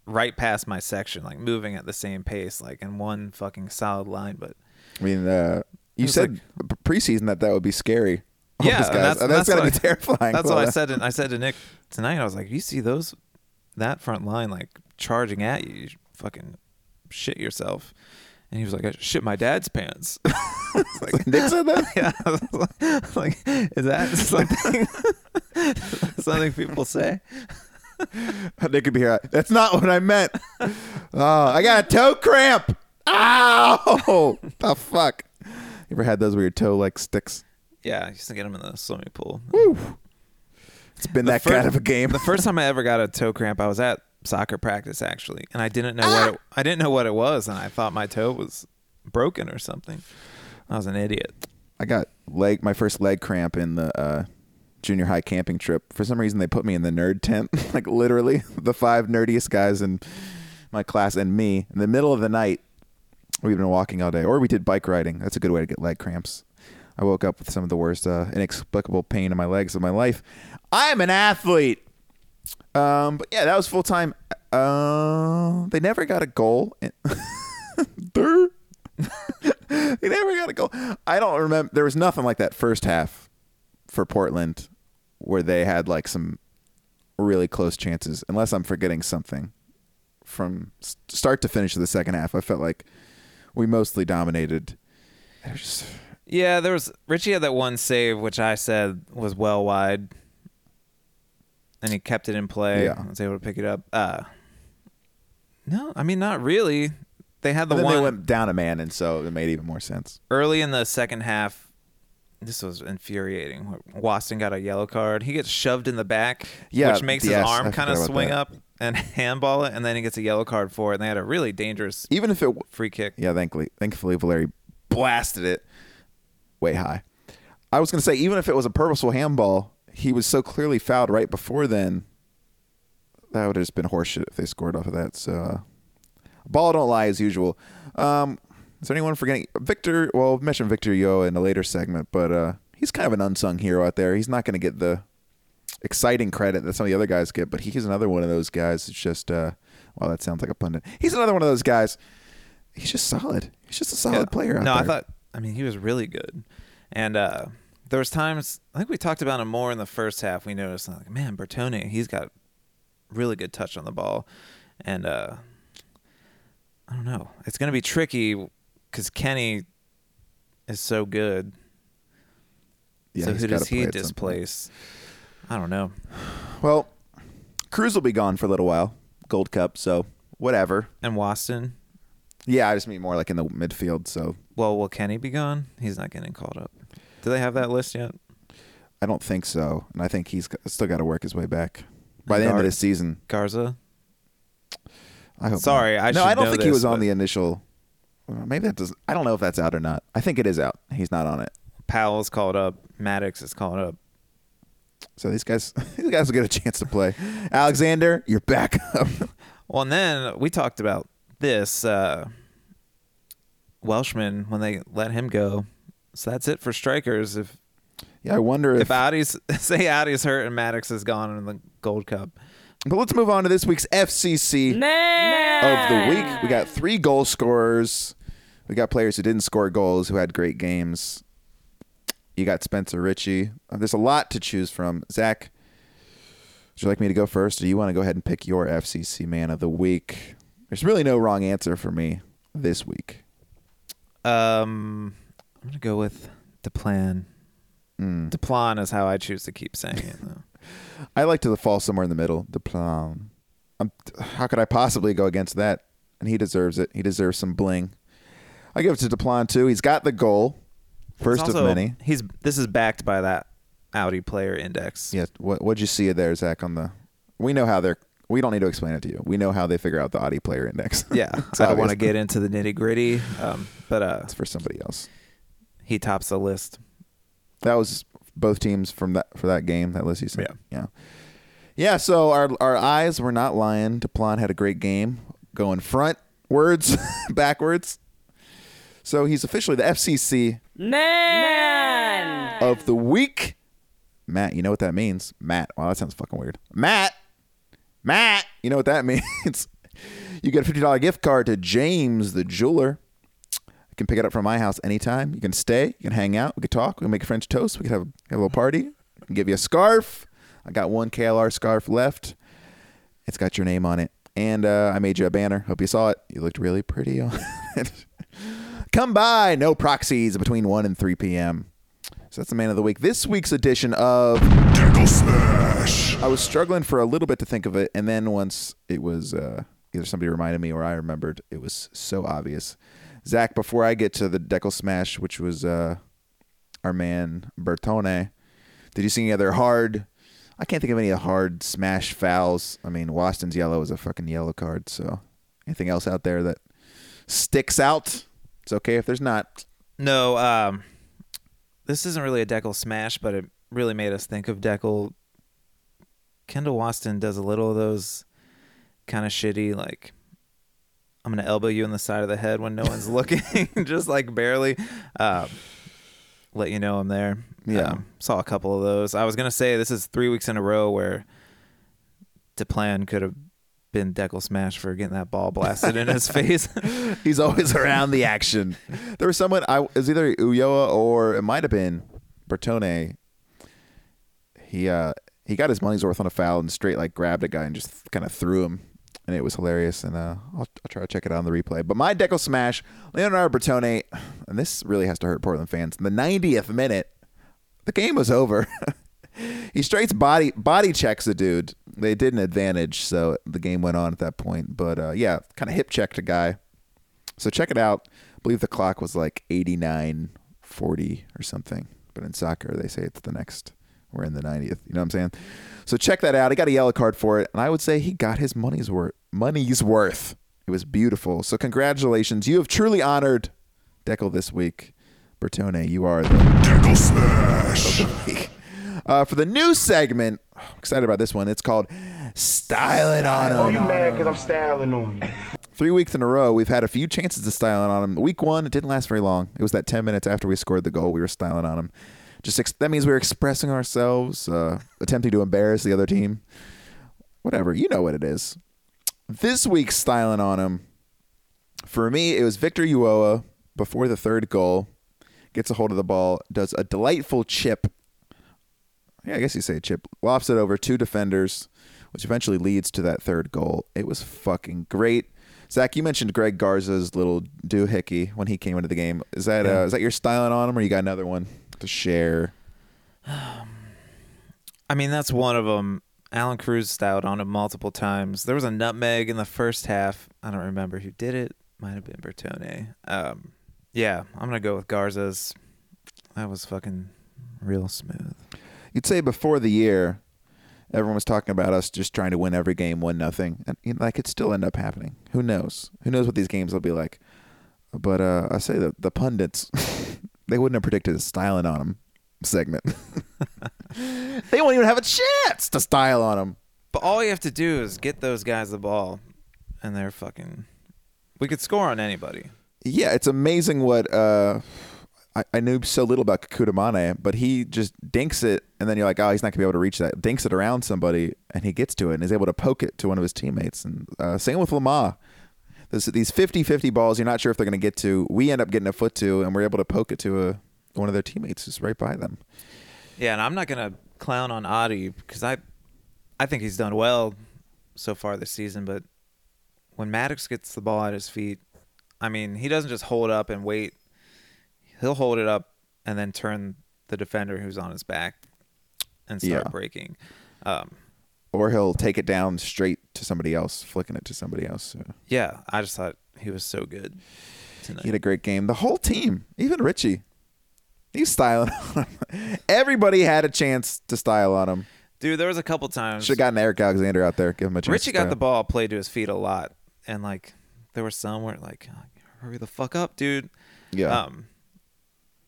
right past my section, like moving at the same pace, like in one fucking solid line. But I mean, uh, you said p- preseason that that would be scary. All yeah, guys. that's, Uh, that's that's gotta be I- terrifying. That's what I uh, said. And I said to Nick tonight, I was like, "You see those that front line like charging at you, you fucking shit yourself." And he was like, "I shit my dad's pants." like, Nick said that. yeah, I was like, like, is that something something people say? Nick could be here. That's not what I meant. Oh, I got a toe cramp. Ow! the fuck. You ever had those where your toe like sticks? Yeah, I used to get them in the swimming pool. Woo. It's been The that fir- kind of a game. The first time I ever got a toe cramp, I was at soccer practice actually, and I didn't know what it, I didn't know what it was, and I thought my toe was broken or something. I was an idiot. I got leg my first leg cramp in the uh, junior high camping trip. For some reason, they put me in the nerd tent, like literally the five nerdiest guys in my class and me in the middle of the night. We've been walking all day, or we did bike riding. That's a good way to get leg cramps. I woke up with some of the worst uh, inexplicable pain in my legs of my life. I'm an athlete. Um, but yeah, that was full time. Uh, they never got a goal. They never got a goal. I don't remember. There was nothing like that first half for Portland where they had like some really close chances, unless I'm forgetting something from start to finish of the second half. I felt like we mostly dominated. Just- Yeah, there was Richey had that one save which I said was well wide, and he kept it in play. Yeah. I was able to pick it up. Uh, no, I mean not really. They had the then one they went down a man, and so it made even more sense. early in the second half. This was infuriating. Waston got a yellow card. He gets shoved in the back, Yeah, which makes yes, his I arm kind of forgot about swing that. up and handball it, and then he gets a yellow card for it. And they had a really dangerous Even if it, free kick. yeah, thankfully, thankfully, Valeri blasted it way high. I was gonna say, even if it was a purposeful handball, he was so clearly fouled right before then. That would have just been horseshit if they scored off of that. So, uh, ball don't lie as usual. Um, is there anyone forgetting Victor? Well, we mentioned Victor Ulloa in a later segment, but uh, he's kind of an unsung hero out there. He's not going to get the exciting credit that some of the other guys get, but he's another one of those guys. It's just, uh, well, that sounds like a pundit. He's another one of those guys. He's just solid. He's just a solid Yeah. player out no, there. I thought. I mean, he was really good, And uh, there was times I think we talked about him more in the first half. We noticed like, man, Bertone, he's got really good touch on the ball, and uh, I don't know, it's gonna be tricky because Kenny is so good. Yeah, so who does he at some point. displace? I don't know. Well, Cruz will be gone for a little while. Gold Cup, so whatever. And Waston. Yeah, I just mean more like in the midfield. So Well, will Kenny be gone? He's not getting called up. Do they have that list yet? I don't think so, and I think he's still got to work his way back by the end of Gar- this season. Garza. I hope. Sorry, not. I no, I don't think he this, was on the initial. Maybe that does. I don't know if that's out or not. I think it is out. He's not on it. Powell's called up. Mattocks is called up. So these guys, these guys will get a chance to play. Alexander, you're back up. Well, and then we talked about this uh, Welshman when they let him go. So that's it for strikers. If yeah, I wonder if. if Adi's say Adi's hurt and Mattocks is gone in the Gold Cup. but let's move on to this week's FCC of the week. We got three goal scorers. We got players who didn't score goals who had great games. You got Spencer Richey. Uh, There's a lot to choose from. Zach, would you like me to go first, or do you want to go ahead and pick your FCC man of the week? There's really no wrong answer for me this week. Um, I'm gonna go with Deplagne. Mm. Deplagne is how I choose to keep saying it. Though. I like to fall somewhere in the middle. The plan. Um, how could I possibly go against that? And he deserves it. He deserves some bling. I give it to Deplagne too. He's got the goal, first It's of many. He's this is backed by that Audi player index. Yeah. What What'd you see there, Zach? On the, we know how they're. We don't need to explain it to you. We know how they figure out the Audi player index. Yeah, I don't want to get into the nitty gritty, um, but uh, It's for somebody else. He tops the list. That was both teams from that for that game. That list you said. Yeah. Yeah. Yeah. So our our eyes were not lying. Deplagne had a great game, going front words, backwards. So he's officially the FCC Man. of the week. Matt, you know what that means? Matt. Wow, that sounds fucking weird. Matt. Matt, you know what that means? you get a $50 gift card to James the jeweler. You can pick it up from my house anytime. You can stay, you can hang out, we can talk, we can make French toast, we can have, have a little party, I can give you a scarf. I got one KLR scarf left. It's got your name on it. And uh, I made you a banner. Hope you saw it. You looked really pretty on it. Come by. No proxies between 1 and 3 p.m. So that's the man of the week. This week's edition of Tickle Smash. I was struggling for a little bit to think of it, and then once it was uh, either somebody reminded me or I remembered, it was so obvious. Zach, before I get to the Dekel Smash, which was uh, our man Bertone, did you see any other hard? I can't think of any hard smash fouls. I mean, Waston's yellow is a fucking yellow card. So, anything else out there that sticks out? It's okay if there's not. No, um, this isn't really a Dekel smash, but it really made us think of Dekel. Kendall Waston does a little of those kind of shitty, like, I'm going to elbow you in the side of the head when no one's looking, just like barely. Uh, let you know I'm there. Yeah. Um, saw a couple of those. I was going to say this is three weeks in a row where Deplagne could have been Dekel smash for getting that ball blasted in his face. He's always around the action. There was someone I was either Ulloa or it might have been Bertone. He uh he got his money's worth on a foul and straight like grabbed a guy and just kind of threw him, and it was hilarious. And uh, I'll, I'll try to check it out on the replay. But my Dekel smash, Leonardo Bertone, and this really has to hurt Portland fans. In the 90th minute, the game was over. he straight body body checks the dude. They did an advantage, so the game went on at that point. But uh, yeah, kind of hip checked a guy. So check it out. I believe the clock was like 89 40 or something. But in soccer, they say it's the next. We're in the 90th. You know what I'm saying? So check that out. He got a yellow card for it. And I would say he got his money's worth. Money's worth. It was beautiful. So congratulations. You have truly honored Dekel this week. Bertone, you are the Dekel Smash of the week. Uh, for the new segment, I'm excited about this one. It's called Styling on Oh, Him. you mad because I'm styling on you. Three weeks in a row, we've had a few chances to styling on him. Week one, it didn't last very long. It was that 10 minutes after we scored the goal, we were styling on him. Just ex- that means we were expressing ourselves, uh, attempting to embarrass the other team. Whatever, you know what it is. This week's styling on him, for me, it was Victor Ulloa before the third goal. gets a hold of the ball, does a delightful chip. Yeah, I guess you say chip. Lofts it over two defenders, which eventually leads to that third goal. It was fucking great. Zach, you mentioned Greg Garza's little doohickey when he came into the game. Is that uh, is that your styling on him, or you got another one to share? I mean, that's one of them. Allan Cruz styled on him multiple times. There was a nutmeg in the first half. I don't remember who did it. Might have been Bertone. Um, yeah, I'm gonna go with Garza's. That was fucking real smooth. You'd say before the year, everyone was talking about us just trying to win every game, one nothing, and you know, that could still end up happening. Who knows? Who knows what these games will be like? But uh, I say that the pundits, they wouldn't have predicted a styling on them segment. they won't even have a chance to style on them. But all you have to do is get those guys the ball, and they're fucking. We could score on anybody. Yeah, it's amazing what uh, I, I knew so little about Kakuta Manneh, but he just dinks it, and then you're like, oh, he's not gonna be able to reach that. Dinks it around somebody, and he gets to it, and is able to poke it to one of his teammates. And uh, same with Lamah. This, these 50-50 balls, you're not sure if they're gonna get to. We end up getting a foot to, and we're able to poke it to a one of their teammates is right by them. Yeah, and I'm not gonna clown on Adi because I, I think he's done well so far this season. But when Mattocks gets the ball at his feet, I mean, he doesn't just hold up and wait. He'll hold it up and then turn the defender who's on his back and start Yeah. breaking. Um, Or he'll take it down straight to somebody else, flicking it to somebody else. So yeah, I just thought he was so good tonight. he had a great game. The whole team, even Richey, he's styling on him. Everybody had a chance to style on him. Dude, there was a couple times. Should have gotten Eric Alexander out there, give him a chance. Richey got the ball played to his feet a lot, and like there were some where like, hurry the fuck up, dude. Yeah. Um,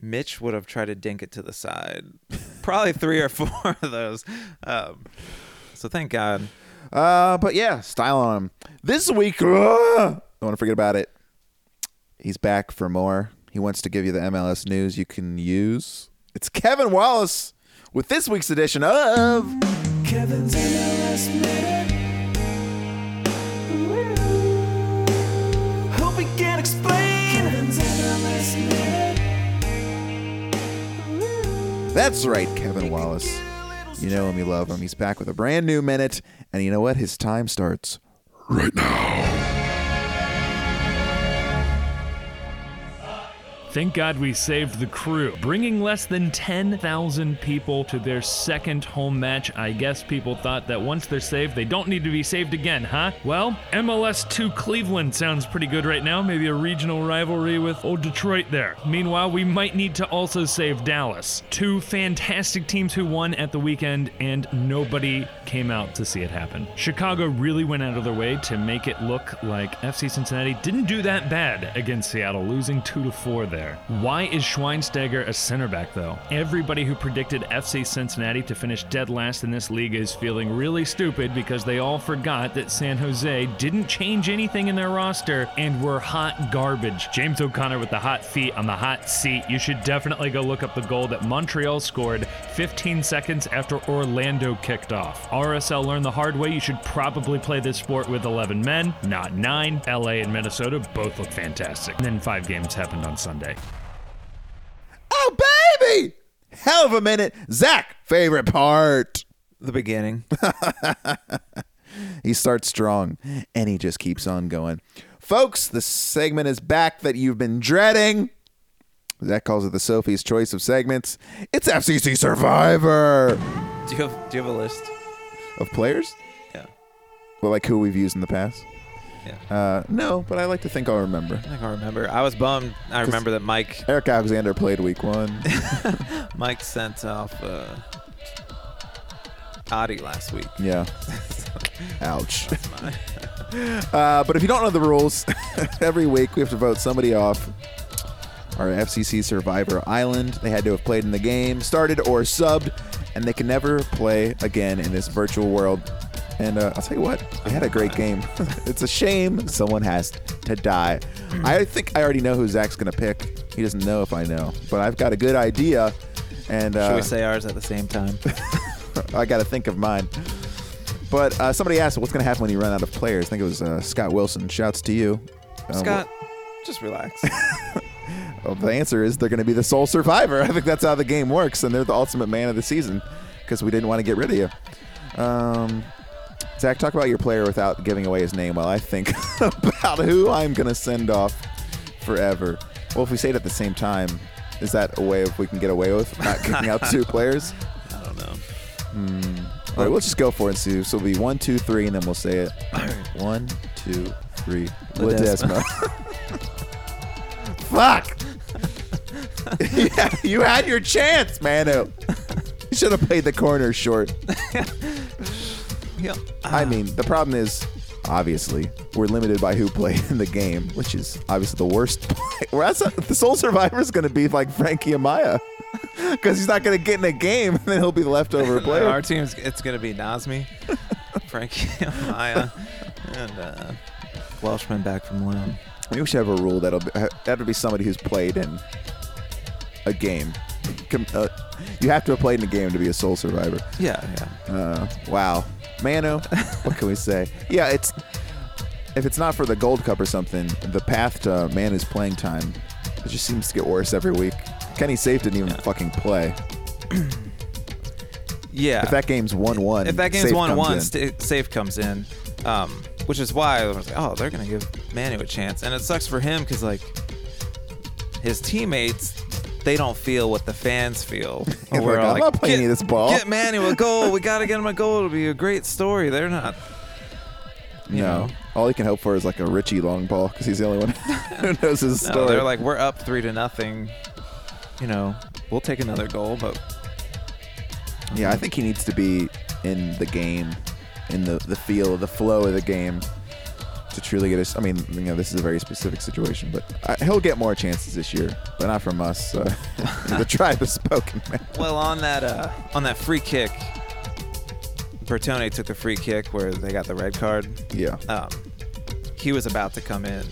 Mitch would have tried to dink it to the side, probably three or four of those. Um, so thank God. Uh, but yeah, style on him. This week, uh, don't want to forget about it. He's back for more. He wants to give you the MLS news you can use. It's Kevin Wallace with this week's edition of Kevin's MLS Minute. Hope he can explain. Kevin's MLS Minute. That's right, Kevin Wallace. You know him, you love him. He's back with a brand new minute, and you know what? His time starts right now. Thank God we saved the crew. Bringing less than 10,000 people to their second home match. I guess people thought that once they're saved, they don't need to be saved again, huh? Well, MLS 2 Cleveland sounds pretty good right now. Maybe a regional rivalry with old Detroit there. Meanwhile, we might need to also save Dallas. Two fantastic teams who won at the weekend, and nobody came out to see it happen. Chicago really went out of their way to make it look like FC Cincinnati didn't do that bad against Seattle, losing 2 to 4 there. Why is Schweinsteiger a center back though? Everybody who predicted FC Cincinnati to finish dead last in this league is feeling really stupid because they all forgot that San Jose didn't change anything in their roster and were hot garbage. James O'Connor with the hot feet on the hot seat. You should definitely go look up the goal that Montreal scored 15 seconds after Orlando kicked off. RSL learned the hard way. You should probably play this sport with 11 men, not 9. LA and Minnesota both look fantastic. And then five games happened on Sunday. Oh, baby! Hell of a minute. Zach, favorite part. The beginning. He starts strong and he just keeps on going. Folks, the segment is back that you've been dreading. Zach calls it the Sophie's Choice of segments. It's FCC Survivor do you have Do you have a list? of players. Yeah. Well, like who we've used in the past. Yeah. Uh, no, but I like to think I'll remember. I think I remember. I was bummed. I remember that Mike Eric Alexander played week one. Mike sent off uh, Adi last week. Yeah. Ouch. uh, but if you don't know the rules, every week we have to vote somebody off our FCC Survivor Island. They had to have played in the game, started or subbed, and they can never play again in this virtual world. And uh, I'll tell you what, they had a great game. it's a shame someone has to die. I think I already know who Zach's going to pick. He doesn't know if I know, but I've got a good idea. And uh, Should we say ours at the same time? I got to think of mine. But uh, somebody asked, "What's going to happen when you run out of players?" I think it was uh, Scott Wilson. Shouts to you, Uh, Scott, just relax. Well, the answer is they're going to be the sole survivor. I think that's how the game works, and they're the ultimate man of the season because we didn't want to get rid of you. Um, Zach, talk about your player without giving away his name while I think about who I'm going to send off forever. Well, if we say it at the same time, is that a way if we can get away with not kicking out two players? I don't know. Hmm. All right, we'll just go for it and see. So it'll be one, two, three, and then we'll say it. One, two, three. Ledesma. Ledesma. Fuck. yeah, you had your chance, Manu. You should have played the corner short. Yeah. I mean, the problem is, obviously, we're limited by who played in the game, which is obviously the worst. The sole survivor is going to be like Frankie Amaya. Because he's not going to get in a game, and then he'll be the leftover player. Our team's it's gonna be Nazmi, Frankie Amaya, and uh, Welshman back from loan. Maybe we should have a rule that'll be, that would be somebody who's played in a game. Uh, you have to have played in the game to be a soul survivor. Yeah, yeah. Uh, wow, Mano, what can we say? Yeah, it's if it's not for the Gold Cup or something, the path to Manu's playing time it just seems to get worse every week. Kenny Saief didn't even fucking play. Yeah. If that game's one-one, if that game's Safe one comes one, st- Saief comes in, um, which is why I was like, oh, they're gonna give Manu a chance, and it sucks for him because like his teammates, they don't feel what the fans feel. We're like, all "I'm not playing "Get- any of this ball." Get Manu a goal. We gotta get him a goal. It'll be a great story. They're not. You no, know. all he can hope for is like a Richey long ball because he's the only one who knows his No, story. they're like, we're up three to nothing. You know, we'll take another goal, but Yeah, I think he needs to be in the game, in the, the feel, the flow of the game to truly get us. I mean, you know, this is a very specific situation, but I, he'll get more chances this year, but not from us. Uh, the tribe has spoken, man. Well, on that uh, on that free kick, Bertone took the free kick where they got the red card. Yeah, Um, he was about to come in,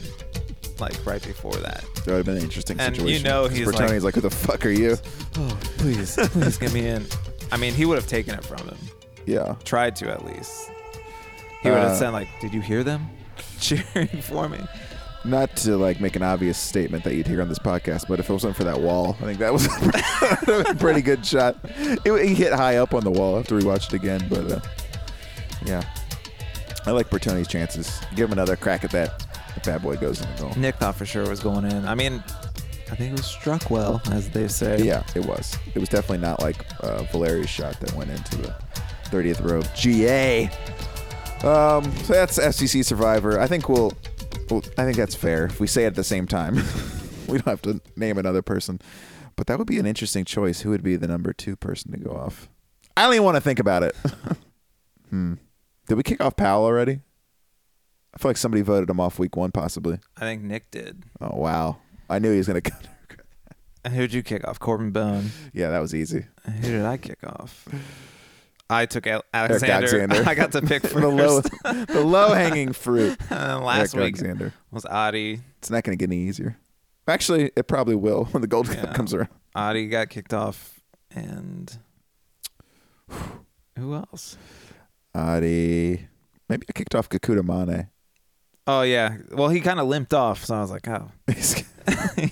like right before that. that would have been an interesting And you know know 'cause he's Bertone's like, "Who the fuck are you?" Oh, please, please get me in. I mean, he would have taken it from him. Yeah, Tried to at least. He would have Uh, said like, "Did you hear them cheering for me?" not to like make an obvious statement that you'd hear on this podcast, but if it wasn't for that wall, I think that was a pretty good shot. It, he hit high up on the wall after we watched it again, but uh, yeah, I like Bertone's chances. Give him another crack at that. If bad boy goes in the goal. Nick thought for sure it was going in. I mean, I think it was struck well, as they say. Yeah, it was. It was definitely not like uh, Valeri's shot that went into the 30th row. GA. Um, so that's FCC Survivor. I think we'll, well. I think that's fair. If we say it at the same time, we don't have to name another person. But that would be an interesting choice. Who would be the number two person to go off? I don't even want to think about it. hmm. Did we kick off Powell already? I feel like somebody voted him off week one, possibly. I think Nick did. Oh wow! I knew he was gonna. And who'd you kick off? Corben Bone. yeah, that was easy. Who did I kick off? I took Alexander. Alexander. I got to pick first. the low, the low hanging fruit. Uh, last Eric week Alexander. was Adi. It's not going to get any easier. Actually, it probably will when the Gold Cup comes around. Adi got kicked off, and who else? Adi. Maybe I kicked off Kakuta Manneh. Oh yeah. Well, he kind of limped off, so I was like, oh, He's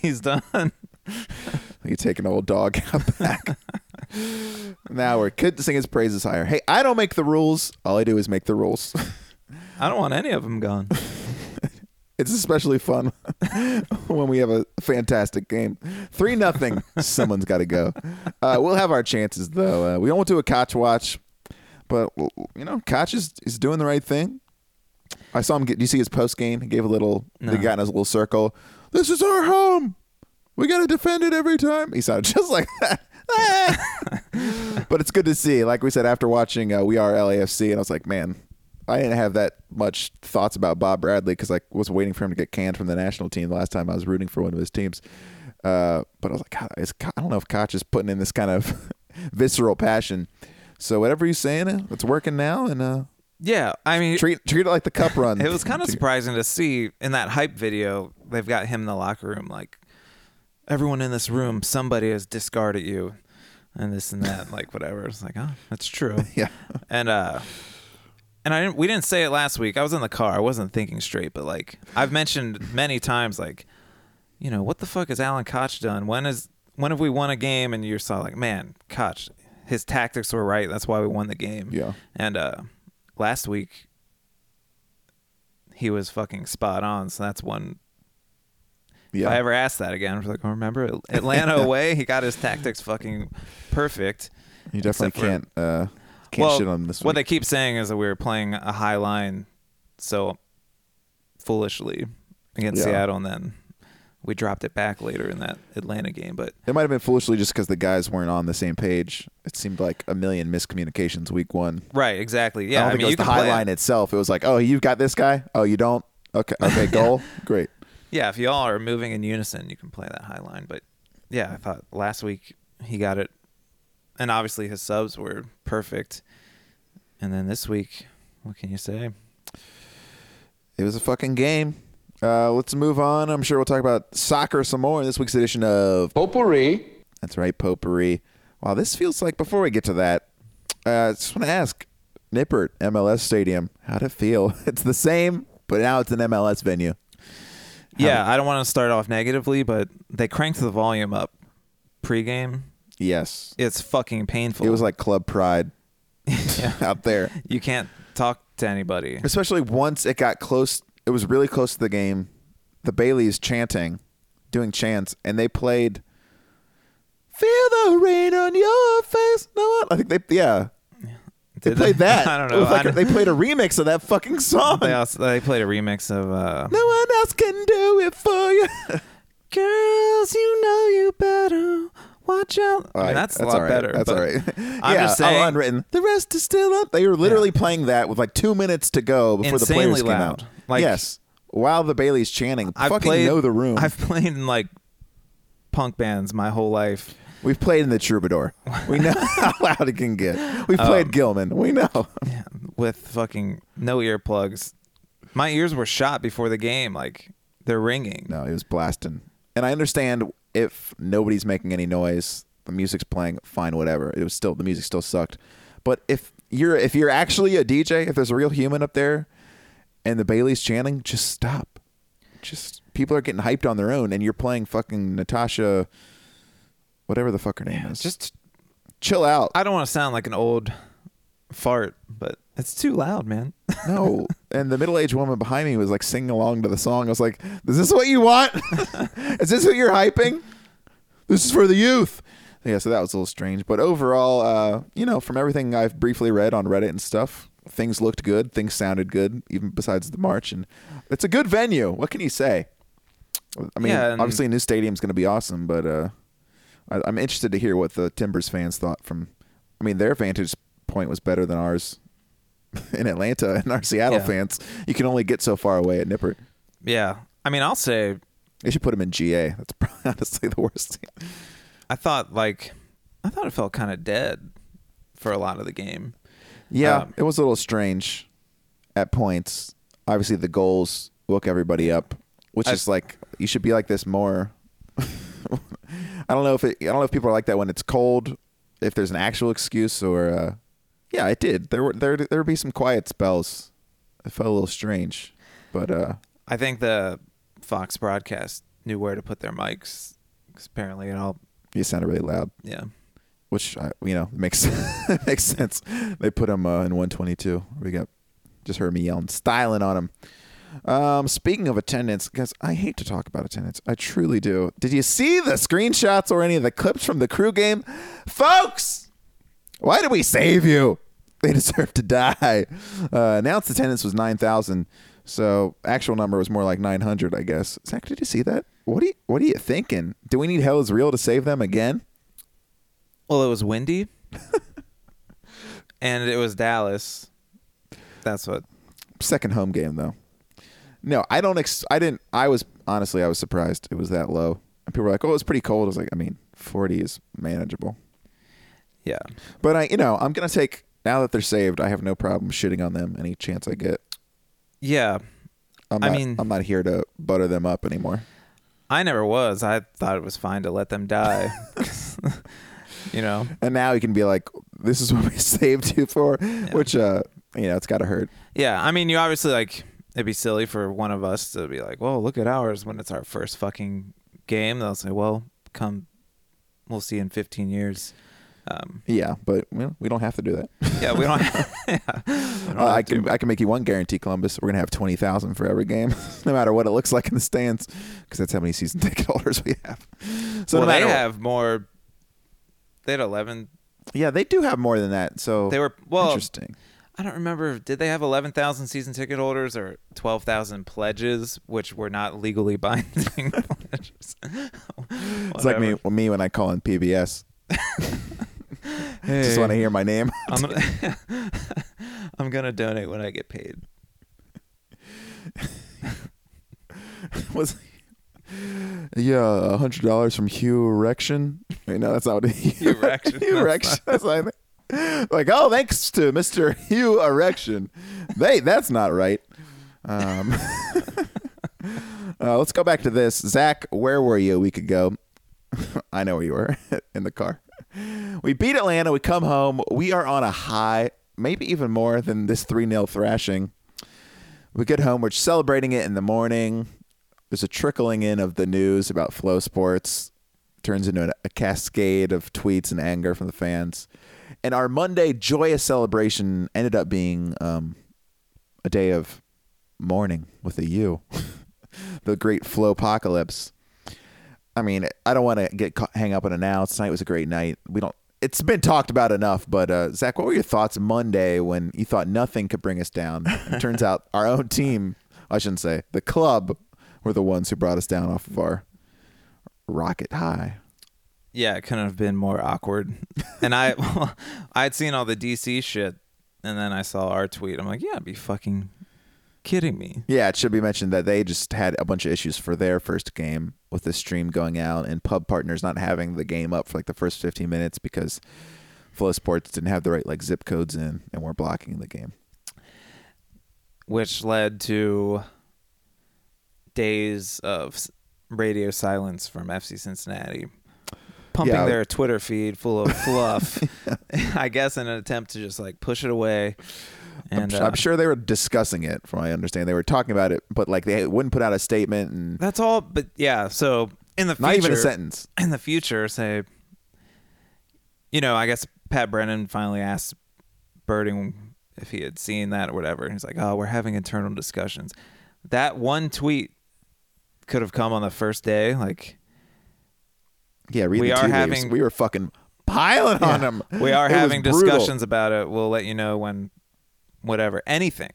he's done. you take an old dog out back. Now we're could sing his praises higher. Hey, I don't make the rules. All I do is make the rules. I don't want any of them gone. It's especially fun when we have a fantastic game. Three nothing. Someone's got to go. Uh, we'll have our chances though. Uh, we don't do a Koch watch, but you know, Koch is, is doing the right thing. I saw him get. Do you see his post game? He gave a little. No. They got in his little circle. This is our home. We got to defend it every time. He sounded just like that. but it's good to see. Like we said after watching uh, We Are LAFC, and I was like, man, I didn't have that much thoughts about Bob Bradley because I was waiting for him to get canned from the national team the last time I was rooting for one of his teams. Uh, but I was like, God, is, I don't know if Koch is putting in this kind of visceral passion. So whatever he's saying, uh, it's working now, and uh, Yeah, I mean, treat treat it like the cup run. it was kind of surprising to see in that hype video. They've got him in the locker room, like everyone in this room, somebody has discarded you, and this and that, like whatever. It's like, oh, that's true. Yeah. and uh, and I didn't. We didn't say it last week. I was in the car. I wasn't thinking straight, but like I've mentioned many times, like you know, what the fuck has Alan Koch done? When is when have we won a game and you're so like, man, Koch, his tactics were right. That's why we won the game. Yeah. And uh, last week, he was fucking spot on. So that's one. Yeah. If I ever asked that again, I was like, oh, remember Atlanta away? He got his tactics fucking perfect. you definitely for- can't uh, can't well, shit on this one. what they keep saying is that we were playing a high line so foolishly against Yeah. Seattle, and then we dropped it back later in that Atlanta game. But It might have been foolishly just because the guys weren't on the same page. It seemed like a million miscommunications week one. right, exactly. I Yeah, don't I, think mean, it was the high play it. line itself. It was like, oh, you've got this guy. Oh, you don't. Okay, okay, goal. Great. Yeah, if y'all are moving in unison, you can play that high line. But yeah, I thought last week he got it, and obviously his subs were perfect. And then this week, what can you say? It was a fucking game. Uh, let's move on. I'm sure we'll talk about soccer some more in this week's edition of Potpourri. That's right, Potpourri. Wow, this feels like before we get to that, uh, I just want to ask Nippert, MLS Stadium, how'd it feel? It's the same, but now it's an MLS venue. Yeah, I don't want to start off negatively, but they cranked the volume up pregame. Yes. It's fucking painful. It was like Club Pride out there. you can't talk to anybody. Especially once it got close, it was really close to the game. The Baileys chanting, doing chants, and they played Feel the rain on your face. No. I think they, yeah. They Did played that. I don't It know. was like- I don't- they played a remix of that fucking song. They also they played a remix of uh, No one else can do it for you. "Girls, You Know You Better Watch Out." I mean, that's, a lot right, better. That's but all right. I'm yeah, just saying, oh, unwritten. The rest is still up. They were literally playing that with like two minutes to go before the Insanely players came loud. out. Like- yes, while the Bailey's chanting, I've fucking played, know the room. I've played in like punk bands my whole life. We've played in the Troubadour. We know how loud it can get. Um, We've played Gilman. We know. with fucking no earplugs. My ears were shot before the game. Like they're ringing. No, it was blasting. And I understand if nobody's making any noise, the music's playing, fine, whatever. It was still the music still sucked. But if you're if you're actually a DJ, if there's a real human up there, and the Bailey's chanting, just stop. Just people are getting hyped on their own, and you're playing fucking Natasha, whatever the fuck her name is. Just chill out. I don't want to sound like an old fart, but it's too loud, man. No. and the middle aged woman behind me was like singing along to the song. I was like, Is this what you want? is this what you're hyping? This is for the youth. Yeah, so that was a little strange. But overall, uh, you know, from everything I've briefly read on Reddit and stuff, things looked good. Things sounded good, even besides the march. And it's a good venue. What can you say? I mean, Yeah, obviously, a new stadium's going to be awesome, but uh, I, I'm interested to hear what the Timbers fans thought from. I mean, their vantage point was better than ours in Atlanta, and our Seattle Yeah. fans. You can only get so far away at Nippert. Yeah. I mean, I'll say They should put them in GA. That's probably honestly the worst. Thing. I thought like I thought it felt kind of dead for a lot of the game. Yeah, Um, it was a little strange at points. Obviously, the goals woke everybody up, which I- is like you should be like this more. I don't know if it, I don't know if people are like that when it's cold. If there's an actual excuse, or uh, yeah, it did. There were there there would be some quiet spells. It felt a little strange, but uh, I think the Fox broadcast knew where to put their mics. 'cause apparently, it all you sounded really loud, yeah. which uh, you know makes makes sense. They put him uh, in 122. We got just heard me yelling, styling on him. Um, speaking of attendance, guys, I hate to talk about attendance. I truly do. Did you see the screenshots or any of the clips from the crew game, folks? Why did we save you? They deserve to die. Uh, announced attendance was nine thousand, so actual number was more like nine hundred, I guess. Zach, did you see that? What are you What are you thinking? Do we need Hell is Real to save them again? Well, it was windy, and it was Dallas. That's what. Second home game though. No, I don't. Ex- I didn't. I was honestly, I was surprised it was that low. And people were like, "Oh, it's pretty cold." I was like, "I mean, forty is manageable." Yeah. But I, you know, I'm gonna take now that they're saved. I have no problem shitting on them any chance I get. Yeah. I'm I mean- I'm not here to butter them up anymore. I never was. I thought it was fine to let them die. you know. And now you can be like, "This is what we saved you for," which, uh, you know, it's got to hurt. Yeah, I mean, you obviously like it'd be silly for one of us to be like, "Well, look at ours" when it's our first fucking game, they'll say, "Well, come, we'll see in 15 years." Um, Yeah, but well, we don't have to do that. yeah, we don't. yeah, we don't Uh, I have to, can I can make you one guarantee, Columbus. We're gonna have twenty thousand for every game, no matter what it looks like in the stands, because that's how many season ticket holders we have. So well, no they matter, have more. They had 11. yeah, they do have more than that. So They were well. interesting. I don't remember. Did they have 11,000 season ticket holders or 12,000 pledges, which were not legally binding pledges? It's like me me when I call in PBS. Just want to hear my name. I'm gonna, I'm gonna donate when I get paid. was yeah, a hundred dollars from Hugh Erection. Wait, no, that's not what Hugh Erection. Hugh Erection. That's think. Like, oh, thanks to Mister Hugh Erection. They, that's not right. Um, uh, let's go back to this. Zach, where were you a week ago? I know where you were in the car. We beat Atlanta. We come home. We are on a high, maybe even more than this 3 0 thrashing. We get home. We're celebrating it in the morning. There's a trickling in of the news about FloSports. Turns into a cascade of tweets and anger from the fans. And our Monday joyous celebration ended up being um, a day of mourning with a U. the great Flo apocalypse. I mean, I don't want to get ca- hang up on it now. Tonight was a great night. We don't. It's been talked about enough. But uh, Zach, what were your thoughts Monday when you thought nothing could bring us down? It turns out our own team, I shouldn't say, the club, were the ones who brought us down off of our rocket high. Yeah, it couldn't have been more awkward. And I, I'd seen all the DC shit, and then I saw our tweet. I'm like, yeah, be fucking kidding me. Yeah, it should be mentioned that they just had a bunch of issues for their first game with the stream going out and pub partners not having the game up for like the first 15 minutes because FloSports didn't have the right like zip codes in and were blocking the game. which led to days of radio silence from FC Cincinnati, pumping Yeah. their Twitter feed full of fluff. I guess in an attempt to just like push it away. And I'm, uh, I'm sure they were discussing it, from what I understand. They were talking about it, but like they wouldn't put out a statement and that's all. But yeah, so in the future, not even a sentence. in the future, say, you know, I guess Pat Brennan finally asked Berding if he had seen that or whatever. And he's like, oh, we're having internal discussions. That one tweet could have come on the first day. Like, Yeah, read We the are tea leaves. having- we were fucking piling on them. we are It having discussions about it. We'll let you know when, whatever, anything,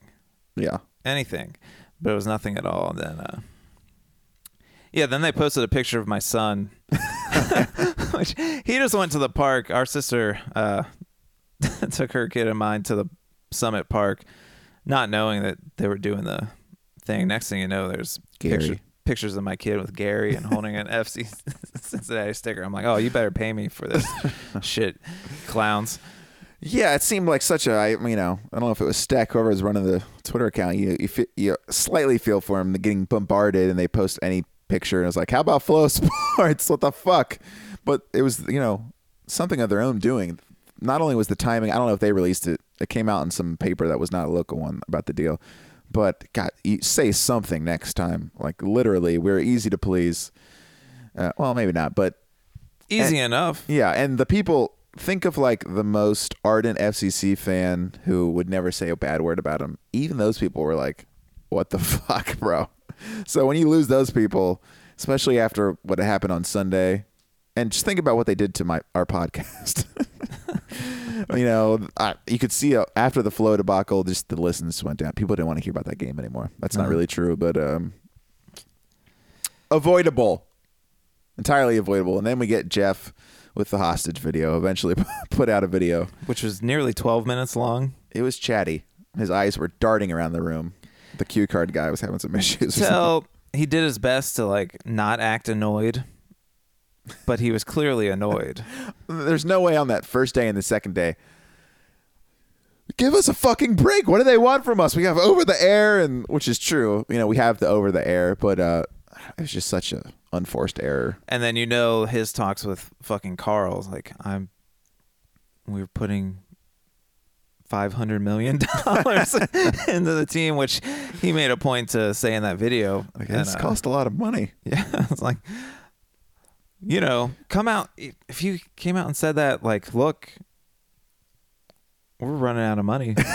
Yeah. anything. But it was nothing at all. And then, uh, yeah, then they posted a picture of my son, which he just went to the park. Our sister uh, took her kid and mine to the Summit Park, not knowing that they were doing the thing. Next thing you know, there's Gary. picture, pictures of my kid with Gary and holding an FC Cincinnati sticker. I'm like, oh, you better pay me for this shit, clowns. Yeah, it seemed like such a, I, you know, I don't know if it was Stack whoever was running the Twitter account. You, you, you slightly feel for him getting bombarded, and they post any picture, and it's like, how about Flow Sports? What the fuck? But it was, you know, something of their own doing. Not only was the timing, I don't know if they released it. It came out in some paper that was not a local one about the deal. But God, say something next time. Like literally, we're easy to please. Uh, well, maybe not, but Easy enough. yeah, and the people think of like the most ardent FCC fan who would never say a bad word about him. Even those people were like, "What the fuck, bro?" So when you lose those people, especially after what happened on Sunday, and just think about what they did to my our podcast. you know, I, you could see uh, after the Flo debacle, just the listens went down. People didn't want to hear about that game anymore. That's not really true, but um, avoidable entirely avoidable. And then we get Jeff with the hostage video. Eventually, put out a video. which was nearly 12 minutes long. It was chatty. His eyes were darting around the room. The cue card guy was having some issues. or something. So he did his best to like not act annoyed, but he was clearly annoyed. There's no way on that first day and the second day. Give us a fucking break. What do they want from us? We have over the air, and which is true. You know, we have the over the air, but uh, it was just such a unforced error. And then you know his talks with fucking Carl's like I'm. We are putting. Five hundred million dollars into the team, which he made a point to say in that video. Like, this uh, cost a lot of money. Yeah, it's like you know, come out if you came out and said that, like, look, we're running out of money,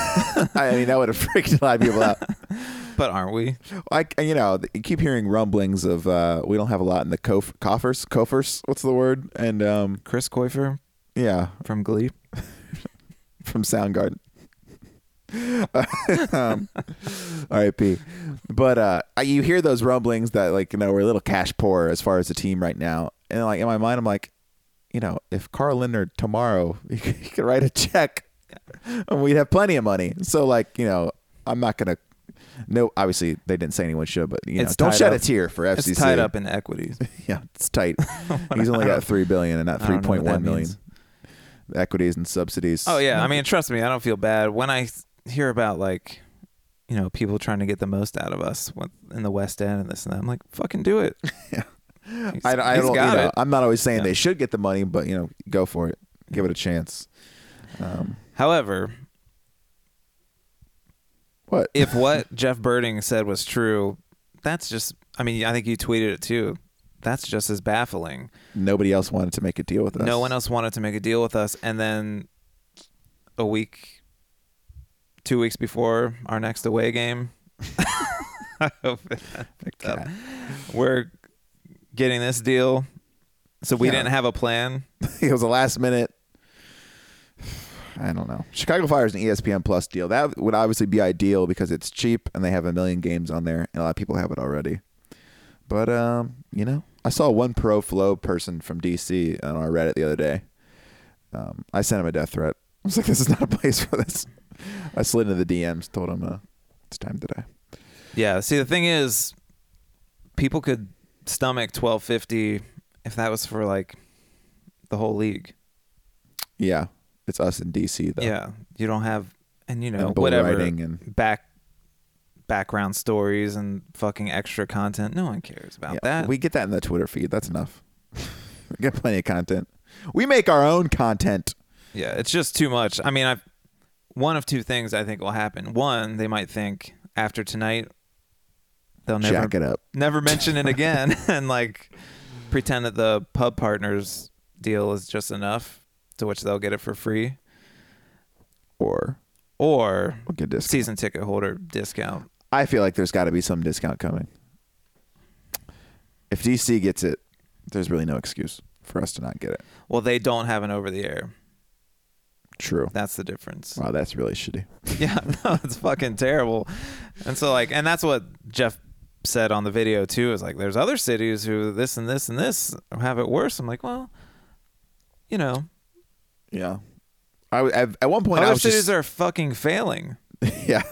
I mean, that would have freaked a lot of people out. but aren't we? Like, you know, you keep hearing rumblings of uh, we don't have a lot in the cof- coffers, coffers. What's the word? And um, Chris Coifer yeah, from Glee. from Soundgarden. um, R.I.P. But uh, you hear those rumblings that like you know we're a little cash poor as far as the team right now, and like in my mind I'm like, you know, if Carl Lindner tomorrow he could, write a check, and we'd have plenty of money. So like you know, I'm not gonna. No, obviously they didn't say anyone should, but you know, It's don't shed up- a tear for FCC. It's tied up in equities. Yeah, it's tight. He's only got three billion and not three don't know what point one million means. equities and subsidies. Oh yeah, I mean, trust me, I don't feel bad when I hear about like, you know, people trying to get the most out of us in the West End and this and that. I'm like, fucking do it. Yeah. I, I don't. You know. I'm not always saying Yeah. they should get the money, but you know, go for it. Give it a chance. Um, However, what? if what Jeff Berding said was true, that's just. I mean, I think you tweeted it too. That's just as baffling. Nobody else wanted to make a deal with us. No one else wanted to make a deal with us, and then a week, two weeks before our next away game, I hope it picked up. We're getting this deal, so we Yeah. didn't have a plan. it was a last minute. I don't know. Chicago Fire is an ESPN Plus deal. That would obviously be ideal because it's cheap and they have a million games on there, and a lot of people have it already. But um, you know, I saw one pro Flo person from DC on our Reddit the other day. Um, I sent him a death threat. I was like, "This is not a place for this." I slid into the DMs, told him, uh, "It's time to die." Yeah. See, the thing is, people could stomach twelve fifty if that was for like the whole league. Yeah, it's us in DC though. Yeah, you don't have, and you know And whatever and- back background stories and fucking extra content. No one cares about Yeah, that. We get that in the Twitter feed. That's enough. we get plenty of content. We make our own content. yeah, it's just too much. I mean, I one of two things I think will happen. One, they might think after tonight they'll never Jack it up. never mention it again and like pretend that the pub partners deal is just enough to which they'll get it for free Or or we'll get discount. season ticket holder discount. I feel like there's got to be some discount coming. If DC gets it, there's really no excuse for us to not get it. Well, they don't have an over the air. True. That's the difference. Wow, that's really shitty. yeah, no, it's fucking terrible. And so like and that's what Jeff said on the video too is like there's other cities who this and this and this have it worse. I'm like, well, you know, Yeah. I, at, at one point I other was cities just, are fucking failing. yeah.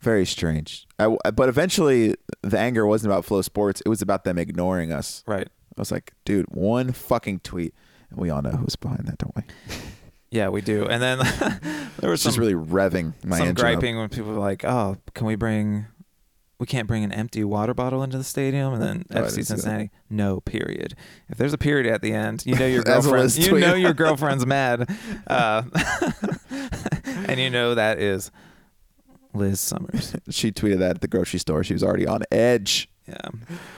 Very strange. I but eventually, the anger wasn't about FloSports. It was about them ignoring us. Right. I was like, dude, one fucking tweet, and we all know who's behind that, don't we? Yeah, we do. And then there was It's just really revving my some engine up. griping when people were like, "Oh, can we bring? We can't bring an empty water bottle into the stadium." And then Oh, FC. Cincinnati, no. Period. If there's a period at the end, you know your girlfriend. You know your girlfriend's mad, uh, and you know that is Liz Summers. She tweeted that at the grocery store. She was already on edge. Yeah,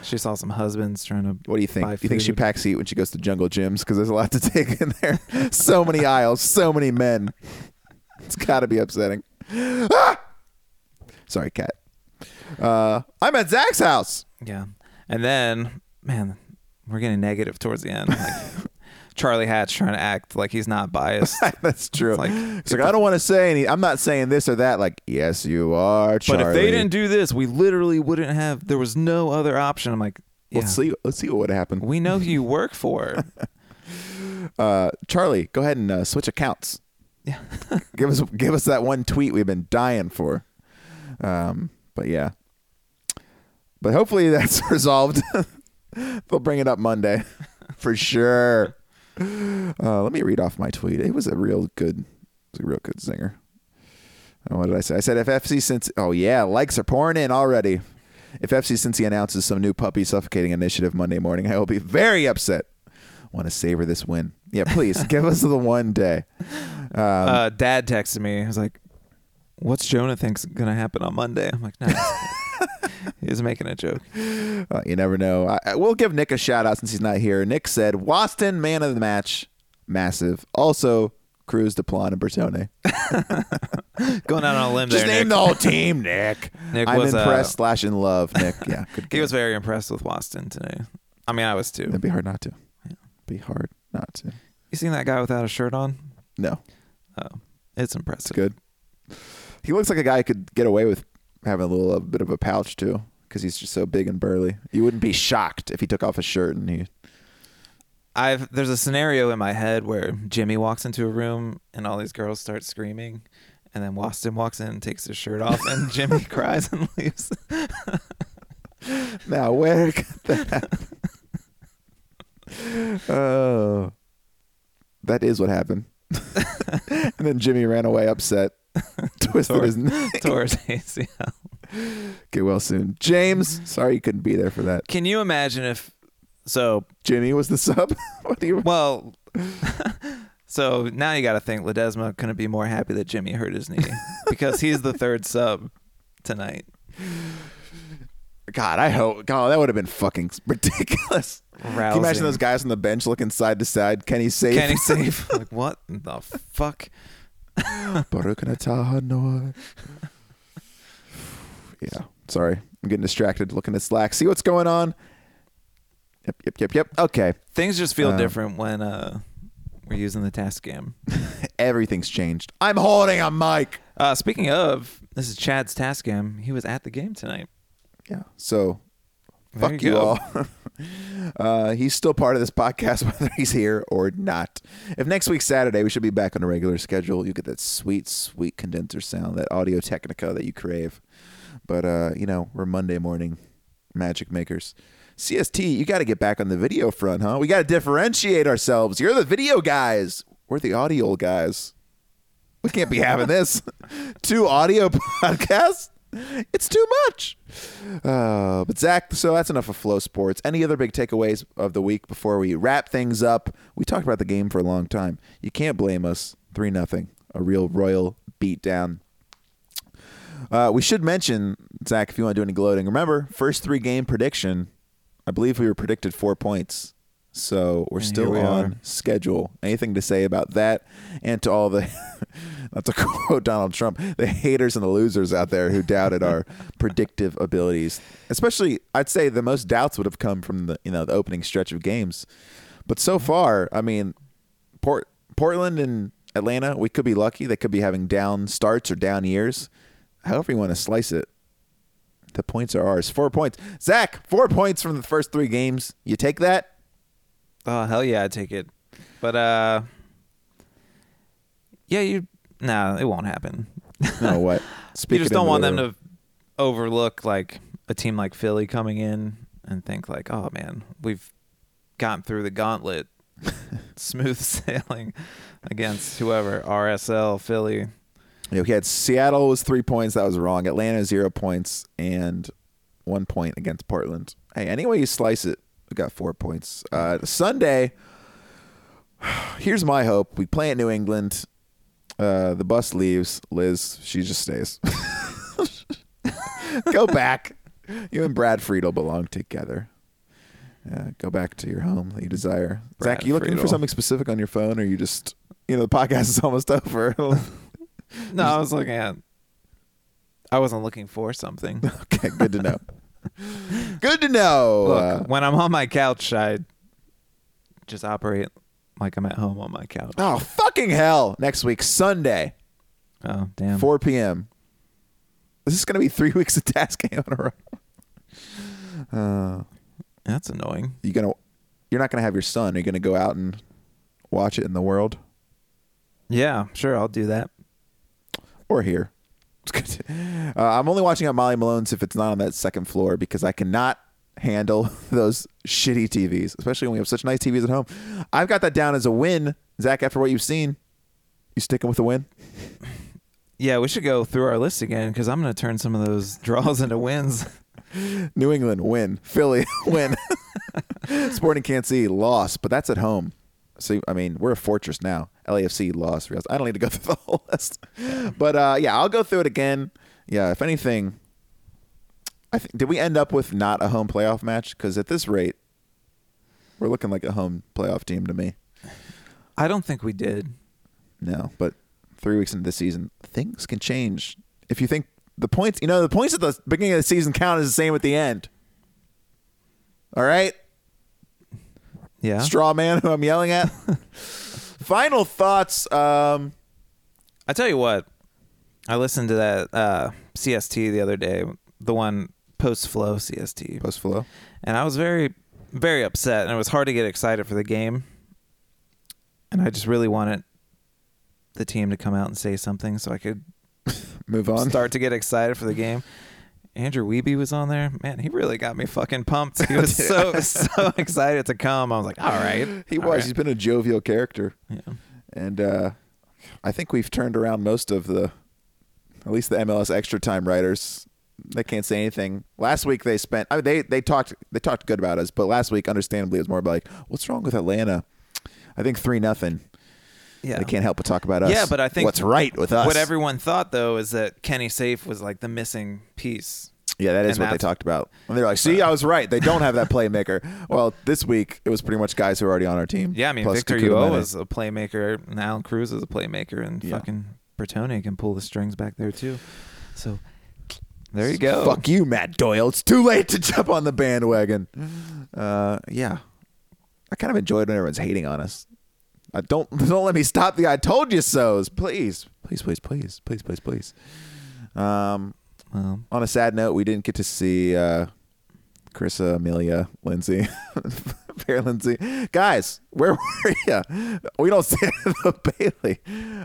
she saw some husbands trying to. What do you think? Do you think she packs heat when she goes to Jungle Jim's? Because there's a lot to take in there. so many aisles, so many men. It's got to be upsetting. Ah! Sorry, cat. Uh, I'm at Zach's house. Yeah, and then man, we're getting negative towards the end. Like, Charlie Hatch trying to act like he's not biased. That's true. It's like- It's like, I don't want to say any. I'm not saying this or that. Like, yes, you are. Charlie. But if they didn't do this, we literally wouldn't have. There was no other option. I'm like, yeah, let's see. Let's see what would happen. we know who you work for. Uh, Charlie, go ahead and uh, switch accounts. Yeah. give us give us that one tweet we've been dying for. Um, but yeah. But hopefully that's resolved. They'll bring it up Monday for sure. Uh, let me read off my tweet. It was a real good, a real good zinger. Uh, what did I say? I said if FC since oh yeah, likes are pouring in already. If FC Cincy announces some new puppy suffocating initiative Monday morning, I will be very upset. Want to savor this win? Yeah, please give us the one day. Um, uh, Dad texted me. He was like, "What's Jonah thinks gonna happen on Monday?" I'm like, "No." he was making a joke. Uh, you never know. I, I- we'll give Nick a shout out since he's not here. Nick said, Waston, man of the match. Massive. Also, Cruz, Deplagne, and Bertone. Going out on a limb Just there. name Nick. the whole team, Nick. Nick I'm was, uh, impressed slash in love, Nick. Yeah, good He was very impressed with Waston today. I mean, I was too. It'd be hard not to. Yeah. Be hard not to. You seen that guy without a shirt on? No, Oh, it's impressive. it's good. He looks like a guy who could get away with having a little a bit of a pouch too, because he's just so big and burly. You wouldn't be shocked if he took off his shirt and he. I've there's a scenario in my head where Jimmy walks into a room and all these girls start screaming, and then Waston walks in and takes his shirt off, and Jimmy cries and leaves. Now where could that? Oh, that is what happened. and then Jimmy ran away upset, twisted Tore- his knee. ACL. Get well soon, James. Sorry you couldn't be there for that. Can you imagine if so? Jimmy was the sub. what do you? Well, so now you got to think Ledesma couldn't be more happy that Jimmy hurt his knee because he's the third sub tonight. God, I hope. God, that would have been fucking ridiculous. Can you imagine those guys on the bench looking side to side? Can he save? Can he save? like what the fuck? Baruch Atah Noah. Yeah, sorry. I'm getting distracted looking at Slack. See what's going on? Yep, yep, yep, yep. Okay. Things just feel Uh, different when uh we're using the Tascam. Everything's changed. I'm holding a mic. Uh, speaking of, this is Chad's Tascam. He was at the game tonight. Yeah. So There fuck you you, go. all. uh, he's still part of this podcast, whether he's here or not. If next week's Saturday, we should be back on a regular schedule. You get that sweet, sweet condenser sound, that Audio Technica that you crave. But uh, you know, we're Monday morning magic makers. CST, you got to get back on the video front, huh? We got to differentiate ourselves. You're the video guys. We're the audio guys. We can't be having this. Two audio podcasts? It's too much. Uh, but Zach, so that's enough of FloSports. Any other big takeaways of the week before we wrap things up? We talked about the game for a long time. You can't blame us. Three nothing, a real royal beatdown. Uh, we should mention Zach, if you want to do any gloating. Remember, first three game prediction. I believe we were predicted four points, so we're And still we on are. schedule. Anything to say about that? And to all the, not to quote Donald Trump, the haters and the losers out there who doubted our predictive abilities. Especially, I'd say the most doubts would have come from the you know the opening stretch of games. But so far, I mean, Port Portland and Atlanta, we could be lucky. They could be having down starts or down years. However you want to slice it. The points are ours. Four points. Zach, four points from the first three games. You take that? Oh hell yeah, I'd take it. But uh, yeah, you. Nah, it won't happen. No, what? you just don't want the them to overlook like a team like Philly coming in and think like, oh man, we've gotten through the gauntlet, smooth sailing against whoever RSL Philly. Yeah, know, he had Seattle was three points. That was wrong. Atlanta zero points and one point against Portland. Hey, any way you slice it, we got four points. Uh, Sunday. Here's my hope. We play at New England. Uh, the bus leaves. Liz, she just stays. go back. You and Brad Friedel belong together. Uh, go back to your home that you desire. Brad Zach, you looking for something specific on your phone, or you just, you know, the podcast is almost over. No, I was looking at. I wasn't looking for something. Okay, good to know. Good to know. Look, Uh, when I'm on my couch, I just operate like I'm at home on my couch. oh, fucking hell. Next week, Sunday, Oh, damn. 4 p.m. This is going to be three weeks of tasking in a row. Uh, That's annoying. you gonna, you're not going to have your son. Are you going to go out and watch it in the world Yeah, sure, I'll do that. or here? It's good to- Uh, I'm only watching at Molly Malone's if it's not on that second floor because I cannot handle those shitty TVs, especially when we have such nice TVs at home. I've got that down as a win. Zach, after what you've seen, you sticking with a win? Yeah, we should go through our list again because I'm going to turn some of those draws into wins. New England win. Philly win. Sporting can't see loss, but that's at home. So I mean, we're a fortress now. LAFC loss. I don't need to go through the whole list, but uh, yeah, I'll go through it again. Yeah, if anything, I think did we end up with not a home playoff match? Because at this rate, we're looking like a home playoff team to me. I don't think we did. No, but three weeks into the season, things can change. If you think the points, you know, the points at the beginning of the season count as the same at the end. All right, Yeah. straw man, who I'm yelling at. Final thoughts. Um, I tell you what, I listened to that uh, CST the other day, the one post Flo CST, post Flo. and I was very, very upset, and it was hard to get excited for the game. And I just really wanted the team to come out and say something so I could Move on. start to get excited for the game. Andrew Wiebe was on there. Man, he really got me fucking pumped. He was so so excited to come. I was like, all right. He all was. right. He's been a jovial character. Yeah. And uh, I think we've turned around most of the, at least the MLS extra time writers. They can't say anything. Last week they spent. I mean, they they talked they talked good about us, but last week, understandably, it was more about like, what's wrong with Atlanta? I think three nothing. Yeah. They can't help but talk about us. Yeah, but I think what's right with us. What everyone thought though is that Kenny Saief was like the missing piece. Yeah, that is what they talked about. And they're like, "See, I was right. They don't have that playmaker." well, this week it was pretty much guys who are already on our team. Yeah, I mean Victor Ulloa is a playmaker, and Allan Cruz is a playmaker, and Yeah. fucking Bertone can pull the strings back there too. So there you go. Fuck you, Matt Doyle. It's too late to jump on the bandwagon. Uh, yeah, I kind of enjoyed when everyone's hating on us. I don't don't let me stop the "I told you so"s, please, please, please, please, please, please, please. Um, Well, on a sad note, we didn't get to see uh, Carissa, Amelia, Lindsay, Fair Lindsay. Guys, where were you? We don't see the Bailey.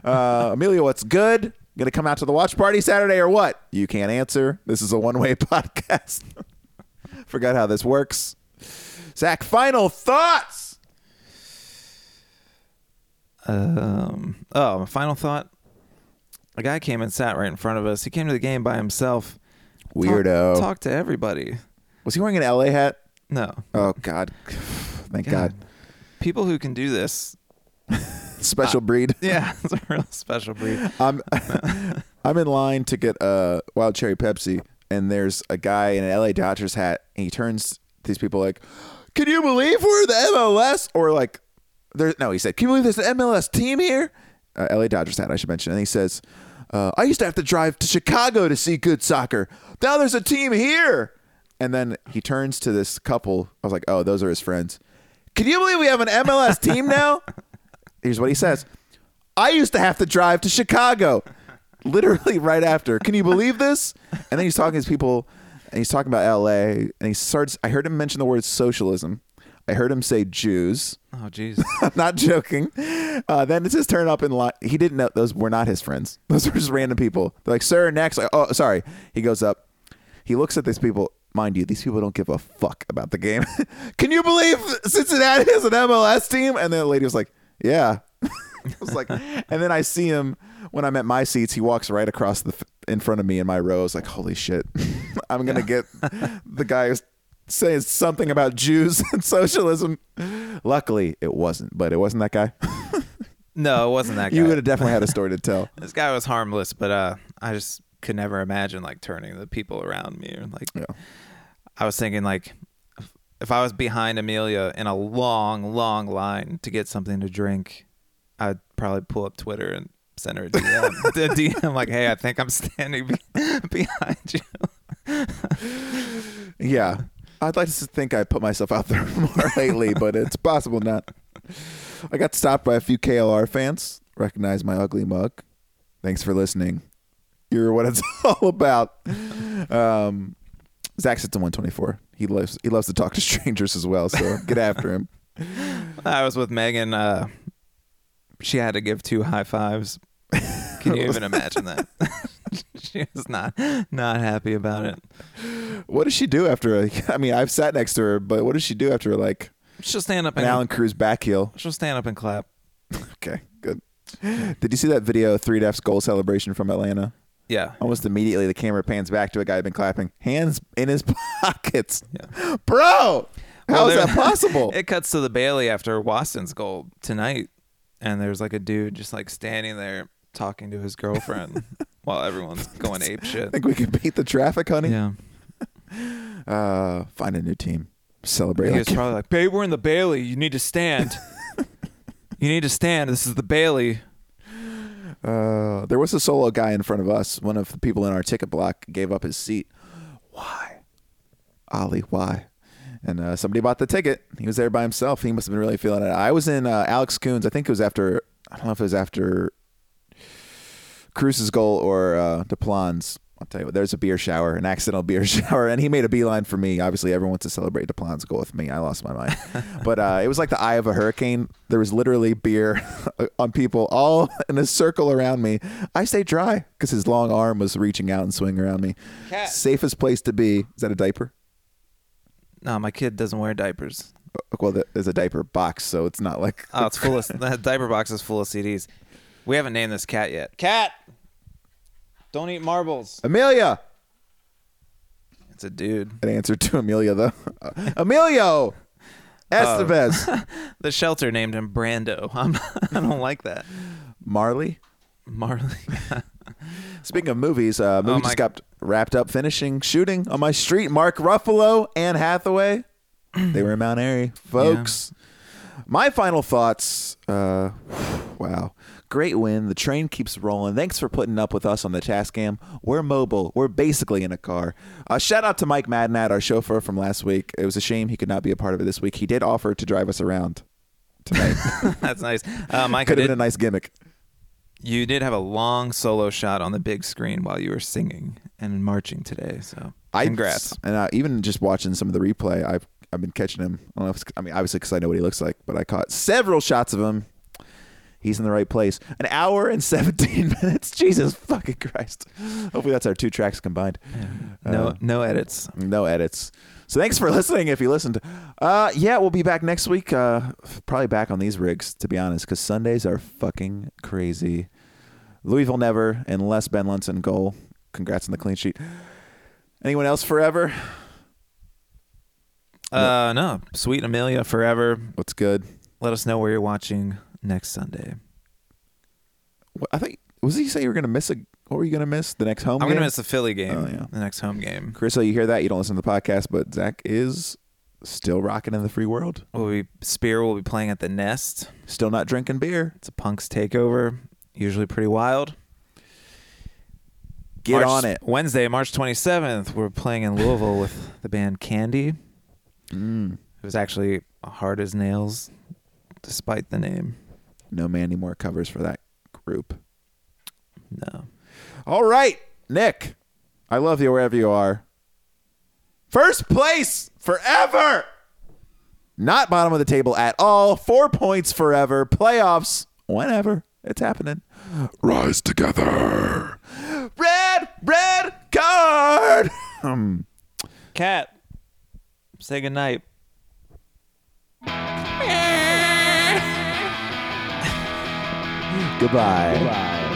Uh, Amelia, what's good? Gonna come out to the watch party Saturday or what? You can't answer. This is a one way podcast. Forgot how this works. Zach, final thoughts. Um, oh, my final thought. A guy came and sat right in front of us. He came to the game by himself. Talk- Weirdo. Talked to everybody. Was he wearing an LA hat? No, Oh God. Thank God. people who can do this. Special breed. Yeah, it's a real special breed. I'm I'm in line to get a wild cherry Pepsi, and there's a guy in an LA Dodgers hat, and he turns to these people like, "Can you believe we're the MLS?" Or like, there. No, he said, "Can you believe there's an MLS team here?" Uh, LA Dodgers hat, I should mention, and he says, uh, "I used to have to drive to Chicago to see good soccer. Now there's a team here." And then he turns to this couple. I was like, "Oh, those are his friends." Can you believe we have an MLS team now? Here's what he says. I used to have to drive to Chicago. Literally right after. Can you believe this? And then he's talking to his people and he's talking about LA and he starts I heard him mention the word socialism. I heard him say Jews. Oh, jeez. I'm not joking. Uh, then it's his turn up in line. He didn't know those were not his friends. Those were just random people. They're like, sir, next. Like, oh, sorry. He goes up. He looks at these people. Mind you, these people don't give a fuck about the game. Can you believe Cincinnati is an MLS team? And then the lady was like, yeah. I was like, and then I see him when I'm at my seats. He walks right across the in front of me in my row. I was like, holy shit, I'm gonna get the guy who's saying something about Jews and socialism. Luckily, it wasn't, but it wasn't that guy. No, it wasn't that guy. you would have definitely had a story to tell. This guy was harmless, but uh, I just could never imagine like turning the people around me or like. Yeah. I was thinking like, if- if I was behind Amelia in a long, long line to get something to drink, I'd probably pull up Twitter and send her a DM. a DM like, "Hey, I think I'm standing be- behind you." Yeah, I'd like to think I put myself out there more lately, but it's possible not. I got stopped by a few KLR fans. Recognize my ugly mug. Thanks for listening. You're what it's all about. Um, Zach sits in 124. He loves he loves to talk to strangers as well. So get after him. I was with Megan. Uh, she had to give two high fives. Can you even imagine that? she was not not happy about it. What does she do after? A, I mean, I've sat next to her, but what does she do after like She'll stand up an and Allan Cruz back heel? she'll stand up and clap. Okay, good. Did you see that video, three Def's goal celebration from Atlanta? Yeah. Almost immediately, the camera pans back to a guy who'd been clapping, hands in his pockets. Yeah. Bro, how Well, is that possible? It cuts to the Bailey after Waston's goal tonight, and there's like a dude just like standing there talking to his girlfriend while everyone's going ape shit. I think we can beat the traffic, honey? Yeah. Uh, find a new team. Celebrate. He Like, probably like, "Babe, we're in the Bailey. You need to stand. you need to stand. This is the Bailey." uh, there was a solo guy in front of us. One of the people in our ticket block gave up his seat. Why? Ollie, why? And uh, somebody bought the ticket. He was there by himself. He must have been really feeling it. I was in uh, Alex Coons. I think it was after. I don't know if it was after Cruz's goal or uh, Deplagne's. I'll tell you what. There's a beer shower, an accidental beer shower, and he made a beeline for me. Obviously, everyone wants to celebrate Deplagne's goal with me. I lost my mind, but uh, it was like the eye of a hurricane. There was literally beer on people all in a circle around me. I stayed dry because his long arm was reaching out and swinging around me. Cat. Safest place to be. Is that a diaper? No, my kid doesn't wear diapers. Well, there's a diaper box, so it's not like. Oh, it's full of that diaper box is full of CDs. We haven't named this cat yet. Cat, don't eat marbles. Amelia. It's a dude. An answer to Amelia though. Emilio Estevez. The shelter named him Brando. I'm, I don't like that. Marley. Marley. Speaking of movies, uh, movie Oh, my- just got wrapped up finishing shooting on my street. Mark Ruffalo, Anne Hathaway. they were in Mount Airy, folks. My final thoughts. Uh, wow. Great win. The train keeps rolling. Thanks for putting up with us on the Tascam. We're mobile. We're basically in a car. Uh, shout out to Mike Madnat, our chauffeur from last week. It was a shame he could not be a part of it this week. He did offer to drive us around tonight. That's nice. Uh, Mike, could have been a nice gimmick. you did have a long solo shot on the big screen while you were singing and marching today. So I- congrats. and uh, even just watching some of the replay, I've I've been catching him. I don't know if it's, I mean obviously because I know what he looks like, but I caught several shots of him. He's in the right place. An hour and seventeen minutes. Jesus fucking Christ. Hopefully that's our two tracks combined. no, Uh, no edits. no edits. So thanks for listening. If you listened, uh, yeah, we'll be back next week. Uh, probably back on these rigs to be honest, because Sundays are fucking crazy. Louisville never, unless Ben Lunson goal. Congrats on the clean sheet. Anyone else forever? Uh, no, sweet Amelia forever. What's good? Let us know where you're watching next Sunday. What, I think was he say you were gonna miss a? What were you gonna miss? The next home. Game? I'm gonna miss the Philly game. Oh, yeah. The next home game. Chris, so you hear that? You don't listen to the podcast, but Zach is still rocking in the free world. We'll be Spear will be playing at the Nest. Still not drinking beer. It's a Punk's takeover. Usually pretty wild. Get March- on it. Wednesday, March 27th, we're playing in Louisville with the band Candy. Mm. It was actually hard as nails, despite the name. No Mandy Moore covers for that group. No. All right, Nick. I love you wherever you are. First place forever. Not bottom of the table at all. Four points forever. Playoffs whenever it's happening. Rise together. Red, red card. Hmm. Cat, say goodnight. Goodbye.